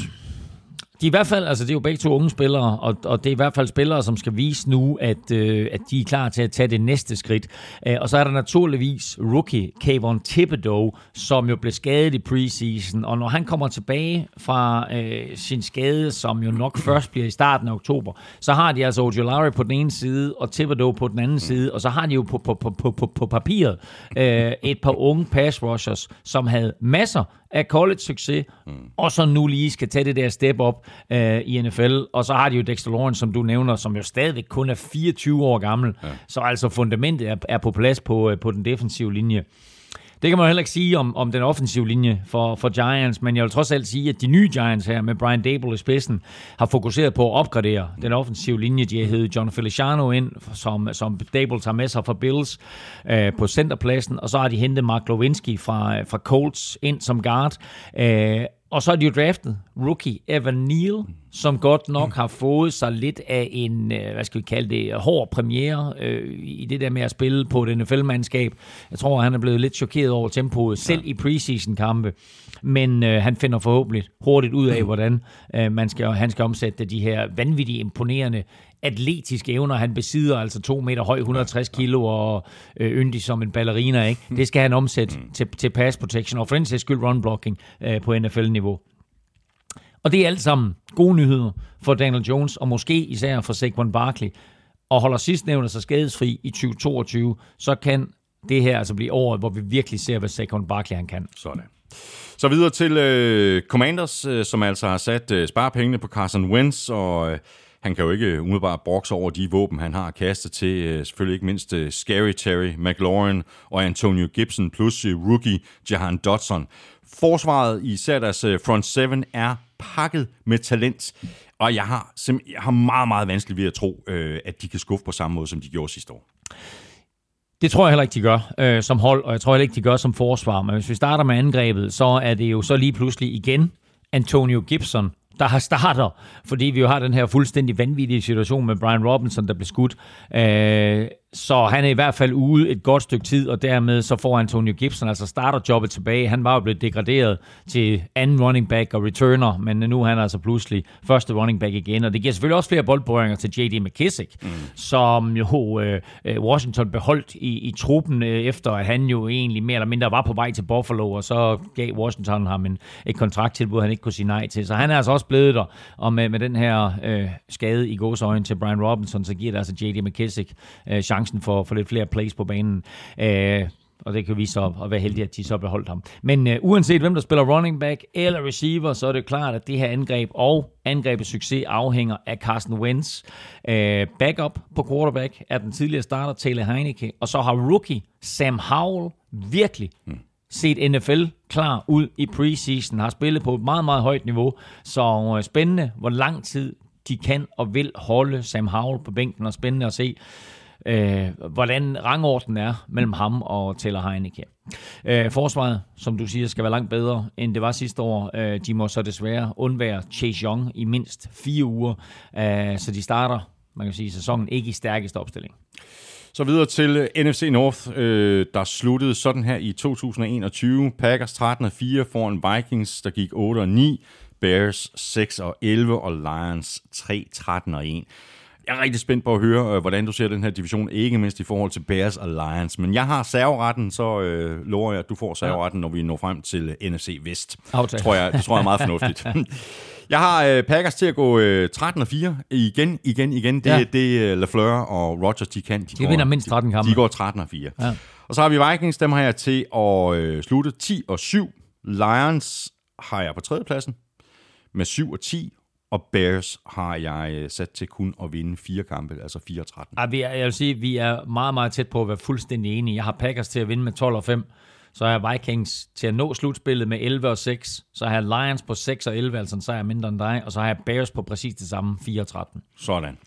De er i hvert fald, altså det er jo begge to unge spillere, og, og det er i hvert fald spillere, som skal vise nu, at, øh, at de er klar til at tage det næste skridt. Øh, og så er der naturligvis rookie Kayvon Thibodeau, som jo blev skadet i preseason, og når han kommer tilbage fra øh, sin skade, som jo nok først bliver i starten af oktober, så har de altså Ojolari på den ene side, og Thibodeau på den anden side, og så har de jo på, på, på, på, på, på papiret øh, et par unge pass rushers, som havde masser af college-succes, mm. og så nu lige skal tage det der step op øh, i NFL. Og så har de jo Dexter Lawrence, som du nævner, som jo stadigvæk kun er 24 år gammel. Ja. Så altså fundamentet er, er på plads på, øh, på den defensive linje. Det kan man jo heller ikke sige om, om den offensive linje for, for Giants, men jeg vil trods alt sige, at de nye Giants her med Brian Dable i spidsen har fokuseret på at opgradere den offensive linje. De har heddet John Feliciano ind, som, som Dable tager med sig fra Bills øh, på centerpladsen, og så har de hentet Mark Lewinsky fra, fra Colts ind som guard. Øh, og så har de jo draftet rookie Evan Neal, som godt nok har fået sig lidt af en, øh, hvad skal vi kalde det, hård premiere øh, i det der med at spille på det NFL-mandskab. Jeg tror, han er blevet lidt chokeret over tempoet, selv ja. i preseason-kampe. Men øh, han finder forhåbentlig hurtigt ud af, hvordan øh, man skal, han skal omsætte de her vanvittigt imponerende atletiske evner, han besidder, altså to meter høj, 160 kilo og øh, yndig som en ballerina, ikke? Det skal han omsætte mm. til, til pass protection, og for den sags skyld run blocking øh, på NFL-niveau. Og det er alt sammen gode nyheder for Daniel Jones, og måske især for Saquon Barkley. Og holder sidstnævnet sig skadesfri i 2022, så kan det her altså blive året, hvor vi virkelig ser, hvad Saquon Barkley han kan. Sådan. Så videre til uh, Commanders, uh, som altså har sat uh, sparepengene på Carson Wentz, og uh, han kan jo ikke umiddelbart brokse over de våben, han har kastet til. Øh, selvfølgelig ikke mindst øh, Scary Terry McLaurin og Antonio Gibson, plus øh, rookie Jahan Dodson. Forsvaret, især deres front seven, er pakket med talent. Og jeg har, jeg har meget, meget vanskeligt ved at tro, at de kan skuffe på samme måde, som de gjorde sidste år. Det tror jeg heller ikke, de gør øh, som hold, og jeg tror heller ikke, de gør som forsvar. Men hvis vi starter med angrebet, så er det jo så lige pludselig igen Antonio Gibson, der har starter, fordi vi jo har den her fuldstændig vanvittige situation med Brian Robinson, der blev skudt. Øh, så han er i hvert fald ude et godt stykke tid, og dermed så får Antonio Gibson altså starter jobbet tilbage. Han var jo blevet degraderet til anden running back og returner, men nu er han altså pludselig første running back igen, og det giver selvfølgelig også flere boldboringer til J.D. McKissick, mm. som jo øh, øh, Washington beholdt i, i truppen, øh, efter at han jo egentlig mere eller mindre var på vej til Buffalo, og så gav Washington ham en, et kontrakttilbud, han ikke kunne sige nej til. Så han er altså også blevet der, og med, med den her øh, skade i gåsøjne til Brian Robinson, så giver det altså J.D. McKissick øh, chancen for, for lidt flere plays på banen. Øh, og det kan vi så at være heldige, at de så beholdt ham. Men uh, uanset hvem der spiller running back eller receiver, så er det klart, at det her angreb og angrebets succes afhænger af Carson Wentz. Uh, backup på quarterback er den tidligere starter Taylor Heineke, og så har rookie Sam Howell virkelig mm. set NFL klar ud i preseason, har spillet på et meget, meget højt niveau. Så uh, spændende, hvor lang tid de kan og vil holde Sam Howell på bænken, og spændende at se, øh, hvordan rangorden er mellem ham og Taylor Heineke. Øh, forsvaret, som du siger, skal være langt bedre, end det var sidste år. Øh, de må så desværre undvære Chase Young i mindst fire uger, øh, så de starter, man kan sige, sæsonen ikke i stærkeste opstilling. Så videre til øh, NFC North, øh, der sluttede sådan her i 2021. Packers 13 og 4 foran Vikings, der gik 8 og 9. Bears 6 og 11 og Lions 3, 13 og 1. Jeg er rigtig spændt på at høre, øh, hvordan du ser den her division, ikke mindst i forhold til Bears og Lions. Men jeg har serveretten, så øh, lover jeg, at du får serveretten, når vi når frem til øh, NFC Vest. Aftale. Tror jeg, det tror jeg er meget fornuftigt. jeg har øh, Packers til at gå øh, 13 og 4 igen, igen, igen. Det er Ja. det, øh, LaFleur og Rodgers, de kan. De, De vinder mindst 13 kampe. De går 13 og 4. Ja. Og så har vi Vikings, dem har jeg til at øh, slutte 10 og 7. Lions har jeg på tredjepladsen med 7 og 10. Og Bears har jeg øh, sat til kun at vinde fire kampe, altså 4 og 13. Ej, vi er, jeg vil sige, vi er meget, meget tæt på at være fuldstændig enige. Jeg har Packers til at vinde med 12 og 5. Så har jeg Vikings til at nå slutspillet med 11 og 6. Så har jeg Lions på 6 og 11, altså en sejr mindre end dig. Og så har jeg Bears på præcis det samme, 4 og 13. Sådan.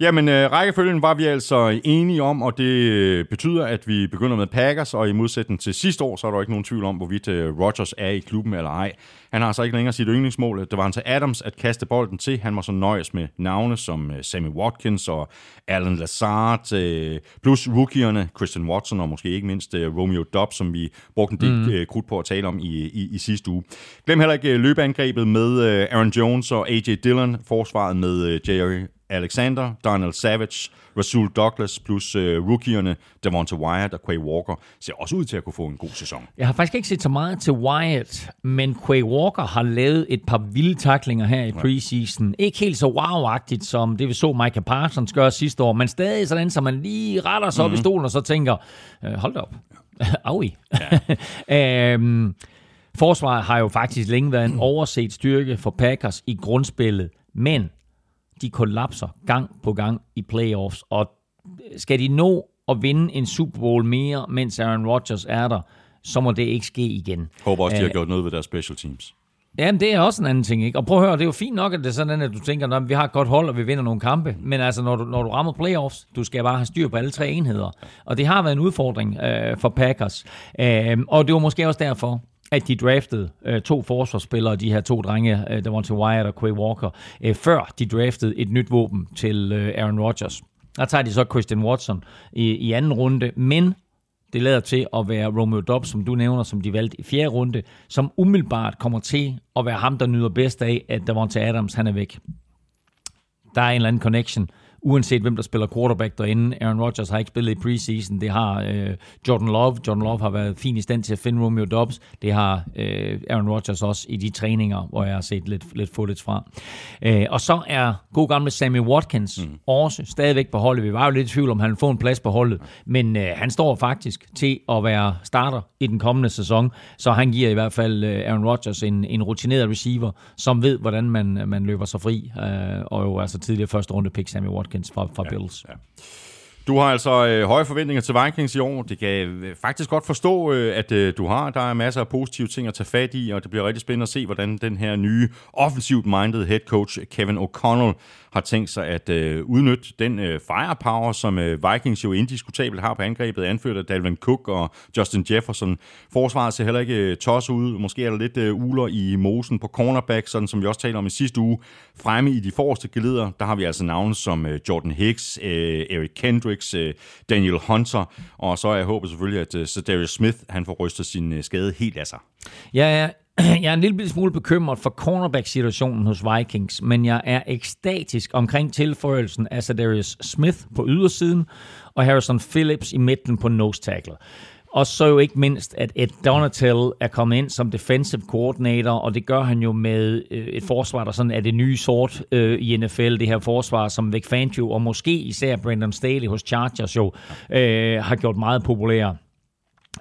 Jamen, øh, rækkefølgen var vi altså enige om, og det øh, betyder, at vi begynder med Packers, og i modsætning til sidste år, så er der ikke nogen tvivl om, hvorvidt øh, Rodgers er i klubben eller ej. Han har så ikke længere sit yndlingsmål. Det var han til Adams at kaste bolden til. Han må så nøjes med navne som øh, Sammy Watkins og Alan Lazard, øh, plus rookierne Christian Watson og måske ikke mindst øh, Romeo Dobbs, som vi brugte en del mm. øh, krudt på at tale om i, i, i sidste uge. Glem heller ikke øh, løbeangrebet med øh, Aaron Jones og AJ Dillon, forsvaret med øh, Jerry Alexander, Donald Savage, Rasul Douglas plus øh, rookierne Devonta Wyatt og Quay Walker ser også ud til at kunne få en god sæson. Jeg har faktisk ikke set så meget til Wyatt, men Quay Walker har lavet et par vilde taklinger her i preseason. Ikke helt så wow-agtigt, som det vi så Micah Parsons gøre sidste år, men stadig sådan, så man lige retter sig mm-hmm. op i stolen og så tænker, øh, hold da op, Aui. Ja. øhm, forsvaret har jo faktisk længe været en overset styrke for Packers i grundspillet, men de kollapser gang på gang i playoffs, og skal de nå at vinde en Super Bowl mere, mens Aaron Rodgers er der, så må det ikke ske igen. Håber også, de har Øh, gjort noget ved deres special teams. Jamen, det er også en anden ting, ikke? Og prøv at høre, det er jo fint nok, at det er sådan, at du tænker, at vi har et godt hold, og vi vinder nogle kampe. Men altså, når du, når du rammer playoffs, du skal bare have styr på alle tre enheder. Og det har været en udfordring øh, for Packers. Øh, og det var måske også derfor, at de draftede øh, to forsvarsspillere, de her to drenge, øh, Devontae Wyatt og Quay Walker, øh, før de draftede et nyt våben til øh, Aaron Rodgers. Der tager de så Christian Watson i, i anden runde, men det lader til at være Romeo Dobbs, som du nævner, som de valgte i fjerde runde, som umiddelbart kommer til at være ham, der nyder bedst af, at Davante Adams han er væk. Der er en eller anden connection, uanset hvem der spiller quarterback derinde. Aaron Rodgers har ikke spillet i preseason. Det har øh, Jordan Love. Jordan Love har været fin i stand til at finde Romeo Dobbs. Det har øh, Aaron Rodgers også i de træninger, hvor jeg har set lidt, lidt footage fra. Øh, og så er god gamle Sammy Watkins mm. også stadigvæk på holdet. Vi var jo lidt i tvivl om, han ville få en plads på holdet. Men øh, han står faktisk til at være starter i den kommende sæson. Så han giver i hvert fald øh, Aaron Rodgers en, en rutineret receiver, som ved, hvordan man, man løber sig fri. Øh, og jo altså tidligere første runde pick Sammy Watkins fra, fra ja, Bills. Ja. Du har altså øh, høje forventninger til Vikings i år. Det kan jeg øh, faktisk godt forstå, øh, at øh, du har. Der er masser af positive ting at tage fat i, og det bliver rigtig spændende at se, hvordan den her nye offensivt minded head coach Kevin O'Connell har tænkt sig at øh, udnytte den øh, firepower, som øh, Vikings jo indiskutabelt har på angrebet, anført af Dalvin Cook og Justin Jefferson. Forsvaret ser heller ikke øh, tos ud. Måske er der lidt øh, uler i mosen på cornerback, sådan som vi også talte om i sidste uge. Fremme i de forreste geleder, der har vi altså navne som øh, Jordan Hicks, øh, Eric Kendricks, øh, Daniel Hunter, og så er jeg håber selvfølgelig, at øh, Darius Smith han får rystet sin øh, skade helt af sig. Ja, ja. Jeg er en lille smule bekymret for cornerback-situationen hos Vikings, men jeg er ekstatisk omkring tilføjelsen af Darius Smith på ydersiden og Harrison Phillips i midten på nose tackle. Og så jo ikke mindst, at Ed Donatel er kommet ind som defensive coordinator, og det gør han jo med øh, et forsvar, der sådan er det nye sort øh, i NFL, det her forsvar, som Vic Fangio og måske især Brandon Staley hos Chargers jo øh, har gjort meget populære.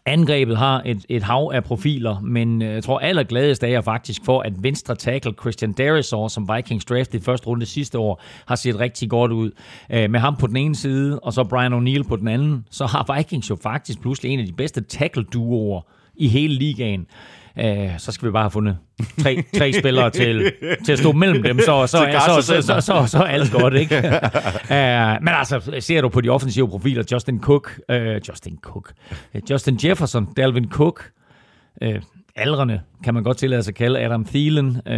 Angrebet har et, et hav af profiler, men øh, jeg tror allergladest er jeg faktisk for, at venstre tackle Christian Derisor, som Vikings draftede i første runde sidste år, har set rigtig godt ud. Øh, med ham på den ene side, og så Brian O'Neill på den anden, så har Vikings jo faktisk pludselig en af de bedste tackle-duoer i hele ligaen. Øh, så skal vi bare have fundet tre, tre spillere til, til at stå mellem dem, så, så, så, så, så, så, så, så er alt godt, ikke? uh, men altså, ser du på de offensive profiler, Justin Cook, uh, Justin Cook, uh, Justin Jefferson, Dalvin Cook, uh, aldrene kan man godt tillade sig at kalde, Adam Thielen, uh,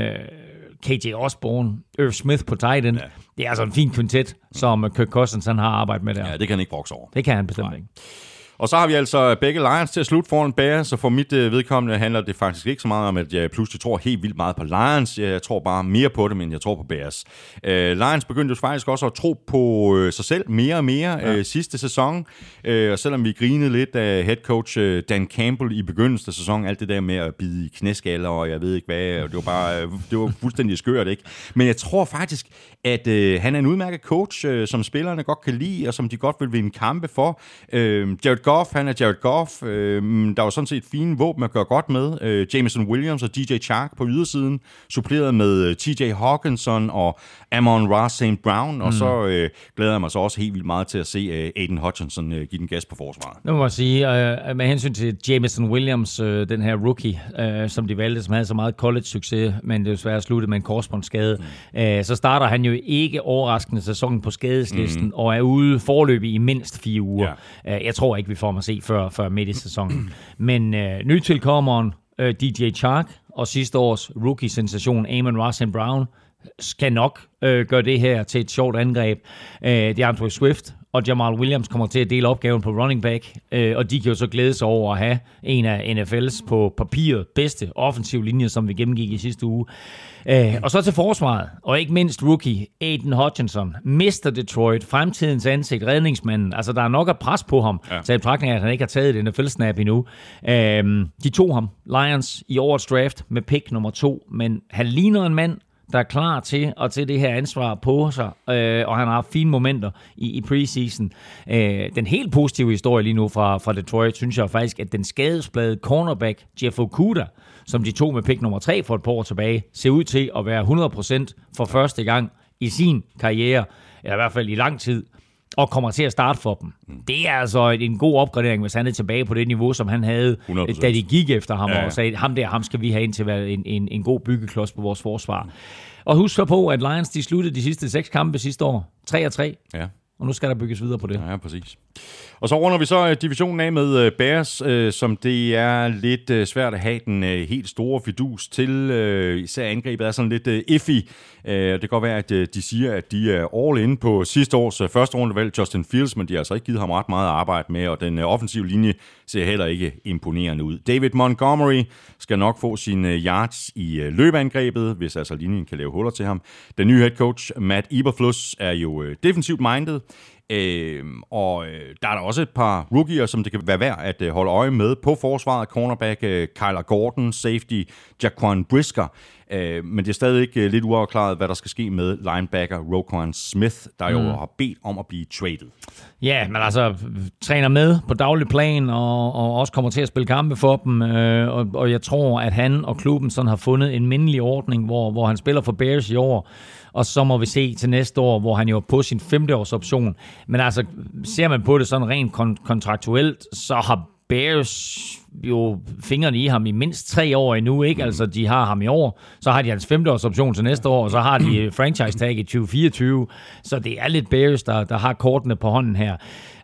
KJ Osborne, Irv Smith på tight end. Ja. Det er altså en fin kvintet, som Kirk Cousins han har arbejdet med der. Ja, det kan han ikke brokse over. Det kan han bestemt ikke. Og så har vi altså begge Lions til at slutte foran Bears, så for mit øh, vedkommende handler det faktisk ikke så meget om, at jeg pludselig tror helt vildt meget på Lions. Jeg tror bare mere på dem, end jeg tror på Bears. Øh, Lions begyndte jo faktisk også at tro på øh, sig selv mere og mere ja. øh, sidste sæson. Øh, og selvom vi grinede lidt af head coach øh, Dan Campbell i begyndelsen af sæsonen, alt det der med at bide i knæskaller, og jeg ved ikke hvad, og det var bare øh, det var fuldstændig skørt, ikke? Men jeg tror faktisk, at øh, han er en udmærket coach, øh, som spillerne godt kan lide, og som de godt vil vinde kampe for. Øh, Jared Goff, han er Jared Goff. Øh, der var sådan set fine våben at gøre godt med. Øh, Jameson Williams og DJ Chark på ydersiden, suppleret med øh, TJ Hawkinson og Amon Ross St. Brown, mm. og så øh, glæder jeg mig så også helt vildt meget til at se øh, Aiden Hutchinson øh, give den gas på forsvaret. Nu må jeg sige, øh, med hensyn til Jameson Williams, øh, den her rookie, øh, som de valgte, som havde så meget college-succes, men det desværre sluttet med en korsbåndsskade, mm. øh, så starter han jo ikke overraskende sæsonen på skadeslisten, mm. og er ude forløbig i mindst fire uger. Ja. Øh, jeg tror ikke, vi for ham at se før, før midt i sæsonen. men øh, nytilkommeren øh, DJ Chark, og sidste års rookie-sensation Amon Ross Brown, skal nok øh, gøre det her til et sjovt angreb. Øh, det er Andre Swift og Jamal Williams kommer til at dele opgaven på running back, øh, og de kan jo så glæde sig over at have en af NFL's på papiret bedste offensiv linje, som vi gennemgik i sidste uge. Øh, og så til forsvaret, og ikke mindst rookie Aiden Hutchinson, Mr. Detroit, fremtidens ansigt, redningsmanden. Altså, der er nok at pres på ham, ja. så i betragtning af, at han ikke har taget et NFL-snap endnu. Øh, de tog ham, Lions, i årets draft med pick nummer to, men han ligner en mand, der er klar til at tage det her ansvar på sig, øh, og han har haft fine momenter i, i preseason. Øh, den helt positive historie lige nu fra, fra Detroit, synes jeg faktisk, at den skadesplade cornerback Jeff Okuda, som de tog med pick nummer 3 for et par år tilbage, ser ud til at være 100% for første gang i sin karriere, eller i hvert fald i lang tid, og kommer til at starte for dem. Det er altså en god opgradering, hvis han er tilbage på det niveau, som han havde, 100%. da de gik efter ham Ja, ja. og sagde, ham der, ham skal vi have ind til at være en, en, en god byggeklods på vores forsvar. Og husk så på, at Lions de sluttede de sidste seks kampe sidste år 3 og 3, Ja. og nu skal der bygges videre på det. Ja, præcis. Og så runder vi så øh, divisionen af med øh, Bears, øh, som det er lidt svært at have den helt store fidus til. Især angrebet er sådan lidt iffy. Det kan godt være, at de siger, at de er all in på sidste års første rundevalg Justin Fields, men de har altså ikke givet ham ret meget at arbejde med, og den offensive linje ser heller ikke imponerende ud. David Montgomery skal nok få sine yards i løbeangrebet, hvis altså linjen kan lave huller til ham. Den nye head coach, Matt Eberflus, er jo defensivt minded, Øh, og øh, der er der også et par rookier, som det kan være værd at øh, holde øje med på forsvaret. Cornerback øh, Kyler Gordon, safety Jaquan Brisker. Øh, men det er stadig ikke øh, lidt uafklaret, hvad der skal ske med linebacker Roquan Smith, der jo har bedt om at blive traded. Ja, men altså træner med på daglig plan og, og også kommer til at spille kampe for dem. Øh, og, og jeg tror, at han og klubben sådan har fundet en mindelig ordning, hvor, hvor han spiller for Bears i år. Og så må vi se til næste år, hvor han jo er på sin femte års option. Men altså, ser man på det sådan rent kon- kontraktuelt, så har Bears jo fingrene i ham i mindst tre år endnu, ikke? Altså, de har ham i år, så har de hans femte års option til næste år, og så har de franchise tag i 2024. Så det er lidt Bears, der, der har kortene på hånden her.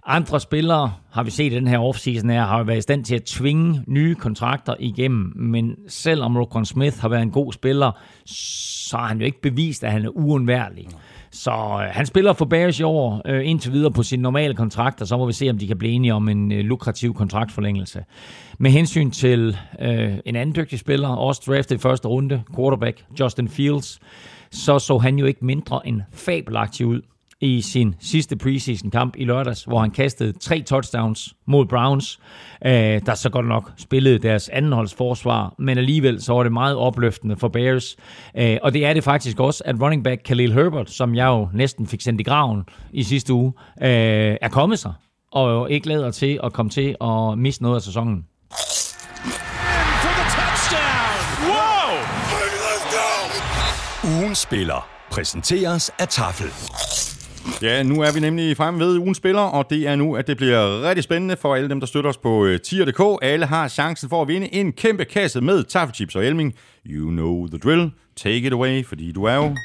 Andre spillere, har vi set i den her offseason her, har været i stand til at tvinge nye kontrakter igennem, men selvom Rokon Smith har været en god spiller, så har han jo ikke bevist, at han er uundværlig. Så øh, han spiller for Bears i år øh, indtil videre på sin normale kontrakt, og så må vi se, om de kan blive enige om en øh, lukrativ kontraktforlængelse. Med hensyn til øh, en anden dygtig spiller, også draftet i første runde, quarterback Justin Fields, så så han jo ikke mindre end fabelagtig ud i sin sidste preseason kamp i lørdags, hvor han kastede tre touchdowns mod Browns, øh, der så godt nok spillede deres andenholdsforsvar, men alligevel så var det meget opløftende for Bears. Øh, og det er det faktisk også, at running back Khalil Herbert, som jeg jo næsten fik sendt i graven i sidste uge, øh, er kommet sig, og jo ikke lader til at komme til at miste noget af sæsonen. Ugen spiller præsenteres af Tafel. Ja, nu er vi nemlig fremme ved ugens spiller, og det er nu, at det bliver rigtig spændende for alle dem, der støtter os på øh, tier.dk. Alle har chancen for at vinde en kæmpe kasse med taffelchips og Elming. You know the drill. Take it away, fordi du er jo...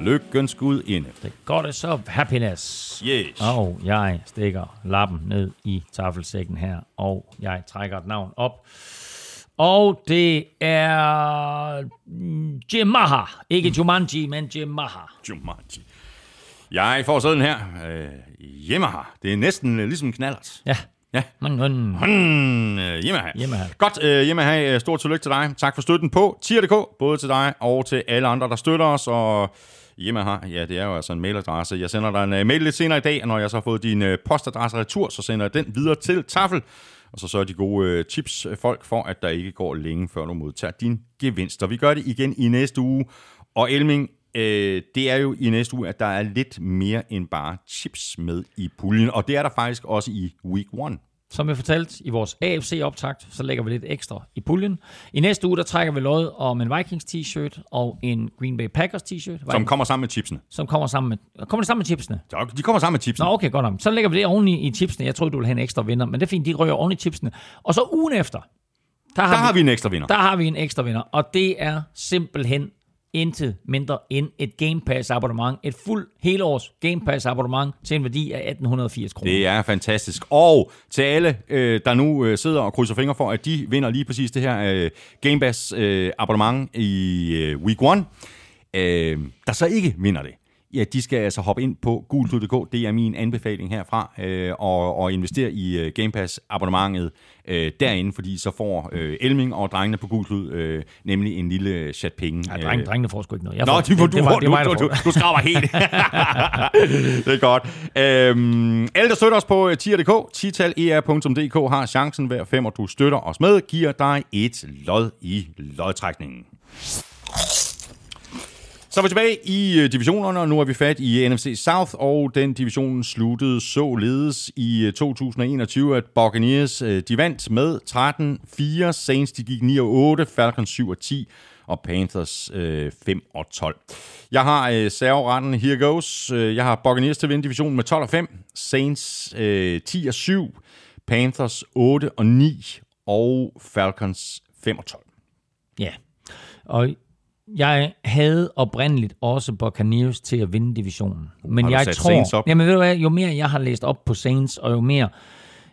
Lykkens Gud inde. Går det så happiness. Yes. Og jeg stikker lappen ned i taffelsækken her, og jeg trækker et navn op. Og det er mm, Jimaha. Ikke Jumanji, men Jimaha. Jumanji. Jeg får sådan her. Øh, Yamaha. Det er næsten øh, ligesom knallert. Ja. Ja. Men, men, Hmm, øh, Yamaha. Yamaha. Godt, øh, Yamaha. øh, Stort tillykke til dig. Tak for støtten på tier.dk, både til dig og til alle andre, der støtter os. Og Yamaha, ja, det er jo altså en mailadresse. Jeg sender dig en uh, mail lidt senere i dag, og når jeg så har fået din uh, postadresse retur, så sender jeg den videre til Tafel. Og så sørger de gode uh, tips folk for, at der ikke går længe, før du modtager din gevinster. Vi gør det igen i næste uge. Og Elming, øh, det er jo i næste uge, at der er lidt mere end bare chips med i puljen. Og det er der faktisk også i week 1. Som jeg fortalte i vores AFC-optakt, så lægger vi lidt ekstra i puljen. I næste uge, der trækker vi lod om en Vikings t-shirt og en Green Bay Packers t-shirt. Som kommer sammen med chipsene. som kommer sammen med, kommer det sammen med chipsene? Så de kommer sammen med chipsene. Nå, okay, godt nok. Så lægger vi det oven i, i chipsene. Jeg troede, du ville have en ekstra vinder, men det er fint, de rører oven i chipsene. Og så ugen efter, der har, Der har vi en ekstra vinder. der har vi en ekstra vinder, og det er simpelthen intet mindre end et Game Pass abonnement. Et fuld helårs Game Pass abonnement til en værdi af 1880 kroner. Det er fantastisk. Og til alle, øh, der nu øh, sidder og krydser fingre for, at de vinder lige præcis det her øh, Game Pass øh, abonnement i øh, week 1, øh, der så ikke vinder det. Ja, de skal altså hoppe ind på gultud.dk. Det er min anbefaling herfra. Øh, og, og investere i øh, Game Pass abonnementet øh, derinde, fordi så får øh, Elming og drengene på Gultud øh, nemlig en lille chat penge. Ja, dreng, drengene får sgu ikke noget. Jeg Nå, får, de det, du, det, var, du, det var du, du, får. du skraber helt. det er godt. Øhm, alle, der støtter os på øh, tier.dk, tital.er.dk har chancen hver fem, og du støtter os med, giver dig et lod i lodtrækningen. Så er vi tilbage i øh, divisionerne, og nu er vi fat i NFC South, og den division sluttede således i øh, 2021, at Buccaneers øh, de vandt med 13-4, Saints de gik 9-8, Falcons 7-10, og Panthers øh, 5 og 12. Jeg har øh, serveretten, here goes. Jeg har Buccaneers til at vinde divisionen med 12 og 5, Saints øh, 10 og 7, Panthers 8 og 9, og Falcons 5 og 12. Ja, og jeg havde oprindeligt også Buccaneers til at vinde divisionen. Men Har jeg tror? Jamen ved du hvad, jo mere jeg har læst op på Saints, og jo mere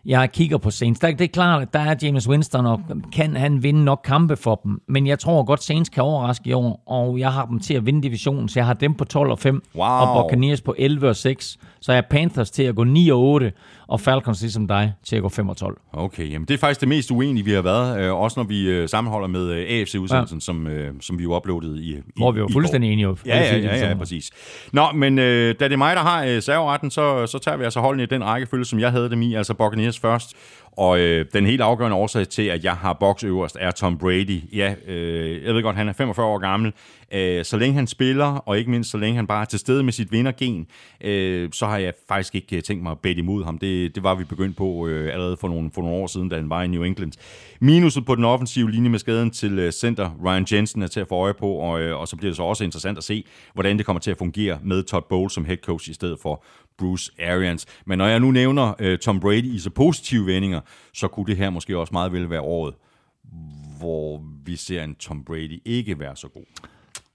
jeg kigger på Saints, der, det er klart, at der er James Winston, og kan han vinde nok kampe for dem. Men jeg tror godt, Saints kan overraske i år, og jeg har dem til at vinde divisionen, så jeg har dem på 12 og 5, Wow. og Buccaneers på 11 og 6. Så jeg har Panthers til at gå 9 og 8, og Falcons ligesom dig til at gå 5 og 12. Okay, jamen det er faktisk det mest uenige, vi har været, øh, også når vi øh, sammenholder med øh, AFC-udsendelsen, ja. som, øh, som vi jo uploadede i, i Hvor vi var fuldstændig enige. Ja, ja, ja, ja, præcis. Nå, men øh, da det er mig, der har øh, serveretten, så, så tager vi altså holdene i den rækkefølge, som jeg havde dem i, altså Buccaneers først. Og øh, den helt afgørende årsag til, at jeg har boks øverst, er Tom Brady. Ja, øh, jeg ved godt, han er 45 år gammel. Øh, så længe han spiller, og ikke mindst så længe han bare er til stede med sit vindergen, øh, så har jeg faktisk ikke øh, tænkt mig at bette imod ham. Det, det var vi begyndt på øh, allerede for nogle, for nogle år siden, da han var i New England. Minuset på den offensive linje med skaden til øh, center Ryan Jensen er til at få øje på, og, øh, og så bliver det så også interessant at se, hvordan det kommer til at fungere med Todd Bowles som head coach i stedet for Bruce Arians. Men når jeg nu nævner øh, Tom Brady i så positive vendinger, så kunne det her måske også meget vel være året, hvor vi ser en Tom Brady ikke være så god.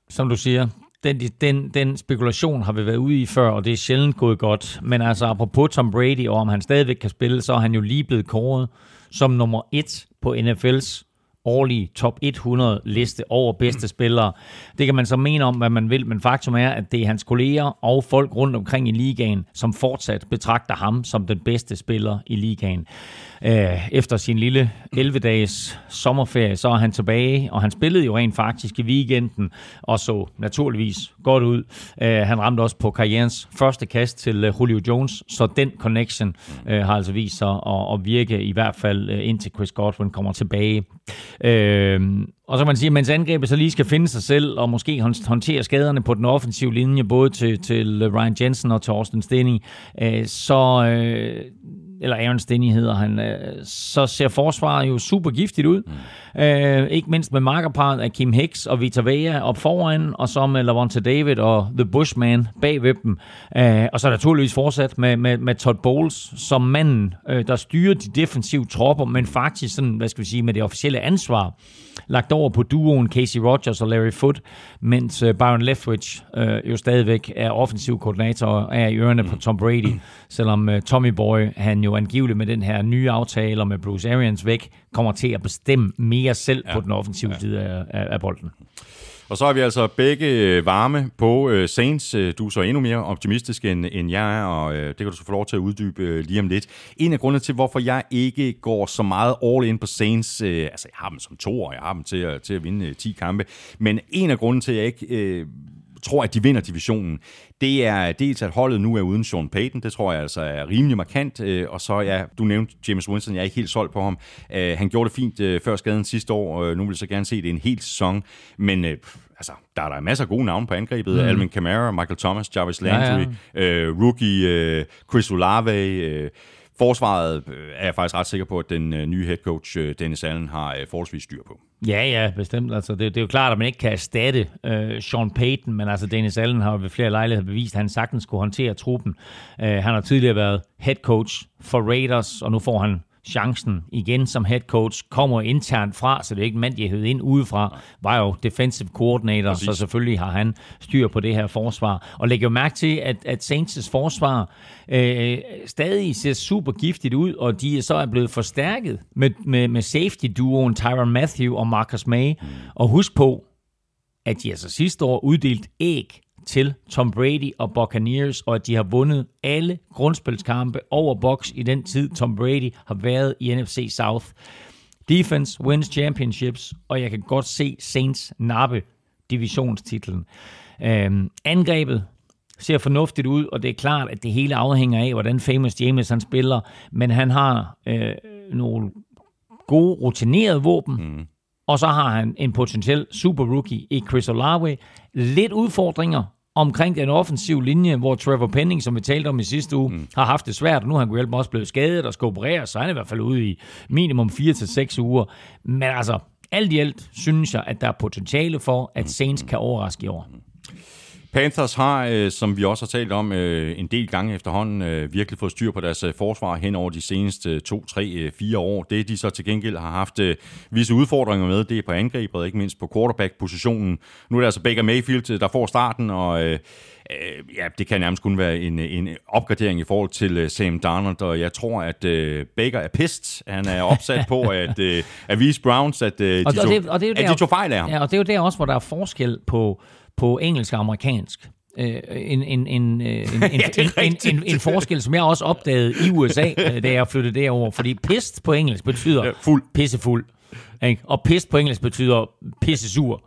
som du siger, den, den, den spekulation har vi været ude i før, og det er sjældent gået godt. Men altså, apropos Tom Brady, og om han stadigvæk kan spille, så er han jo lige blevet kåret som nummer et på NFL's årlige top 100 liste over bedste spillere. Det kan man så mene om, hvad man vil, men faktum er, at det er hans kolleger og folk rundt omkring i ligaen, som fortsat betragter ham som den bedste spiller i ligaen. Øh, Efter sin lille 11-dages sommerferie, så er han tilbage, og han spillede jo rent faktisk i weekenden, og så naturligvis godt ud. Øh, Han ramte også på karrierens første kast til øh, Julio Jones, så den connection øh, har altså vist sig at, at virke, i hvert fald øh, indtil Chris Godwin kommer tilbage. Øh, og så kan man sige, at mens angrebet så lige skal finde sig selv, og måske håndtere skaderne på den offensive linje, både til, til Ryan Jensen og til Austin Stinney, øh, så, øh, eller Aaron Stinney hedder han, øh, så ser forsvaret jo super giftigt ud. Mm. Øh, ikke mindst med markerparet af Kim Hicks og Vita Vea op foran, og så med Lavonte David og The Bushman bag ved dem. Øh, og så naturligvis fortsat med, med, med Todd Bowles som manden, øh, der styrer de defensive tropper, men faktisk sådan, hvad skal vi sige, med det officielle ansvar lagt over på duoen Casey Rogers og Larry Foote, mens øh, Byron Leftwich øh, jo stadigvæk er offensiv koordinator og er i ørerne på Tom Brady, selvom øh, Tommy Boy, han jo angiveligt med den her nye aftale med Bruce Arians væk, kommer til at bestemme mere selv ja. på den offensive ja. side af, af, af bolden. Og så er vi altså begge øh, varme på øh, Saints. Øh, du er så endnu mere optimistisk, end, end jeg er, og øh, det kan du så få lov til at uddybe øh, lige om lidt. En af grundene til, hvorfor jeg ikke går så meget all in på Saints, øh, altså jeg har dem som to, og jeg har dem til at, til at vinde øh, 10 kampe, men en af grundene til, at jeg ikke øh, tror, at de vinder divisionen, det er dels, at holdet nu er uden Sean Payton. Det tror jeg altså er rimelig markant. Øh, og så, ja, du nævnte James Winston. Jeg er ikke helt solgt på ham. Øh, han gjorde det fint øh, før skaden sidste år. Nu vil jeg så gerne se det en hel sæson. Men altså, der er der masser af gode navne på angrebet. Mm. Alvin Kamara, Michael Thomas, Jarvis Landry, ja, ja. Øh, rookie øh, Chris Olave. Øh, forsvaret er jeg faktisk ret sikker på, at den øh, nye head coach Dennis Allen har øh, forholdsvis styr på. Ja, ja, bestemt. Altså, det, det er jo klart, at man ikke kan erstatte øh, Sean Payton, men altså Dennis Allen har jo ved flere lejligheder bevist, at han sagtens kunne håndtere truppen. Øh, han har tidligere været head coach for Raiders, og nu får han chancen igen som head coach, kommer internt fra, så det er ikke en mand, de ind udefra, var jo defensive coordinator, Præcis. så selvfølgelig har han styr på det her forsvar. Og læg jo mærke til, at, at Saints' forsvar øh, stadig ser super giftigt ud, og de er så er blevet forstærket med, med, med safety-duoen Tyron Matthew og Marcus May. Mm. Og husk på, at de altså sidste år uddelt æg til Tom Brady og Buccaneers, og at de har vundet alle grundspilskampe over box i den tid, Tom Brady har været i NFC South. Defense wins championships, og jeg kan godt se Saints nappe divisionstitlen. Øhm, angrebet ser fornuftigt ud, og det er klart, at det hele afhænger af, hvordan Famous James han spiller, men han har øh, nogle gode rutinerede våben, mm. og så har han en potentiel super rookie i Chris Olave. Lidt udfordringer omkring den offensive linje, hvor Trevor Penning, som vi talte om i sidste uge, mm. har haft det svært, og nu har han hjælpe også blevet skadet og skal operere, så han er i hvert fald ude i minimum 4-6 uger. Men altså, alt i alt synes jeg, at der er potentiale for, at Saints kan overraske i år. Panthers har, øh, som vi også har talt om øh, en del gange efterhånden, øh, virkelig fået styr på deres øh, forsvar hen over de seneste to, tre, øh, fire år. Det de så til gengæld har haft øh, visse udfordringer med, det er på angrebet, ikke mindst på quarterback-positionen. Nu er det altså Baker Mayfield, øh, der får starten, og øh, øh, ja, det kan nærmest kun være en, en opgradering i forhold til øh, Sam Darnold, og jeg tror, at øh, Baker er pist. Han er opsat på at, øh, at vise Browns, at, øh, de, og, tog, og det, og det er jo at der, de tog fejl af ham. Ja, og det er jo der også, hvor der er forskel på på engelsk og amerikansk. Øh, en, en, en, øh, en, en, ja, en, en, en forskel, som jeg også opdagede i USA, øh, da jeg flyttede derover. Fordi pist på engelsk betyder ja, fuld. pissefuld. Ikke? Og pist på engelsk betyder pissesur.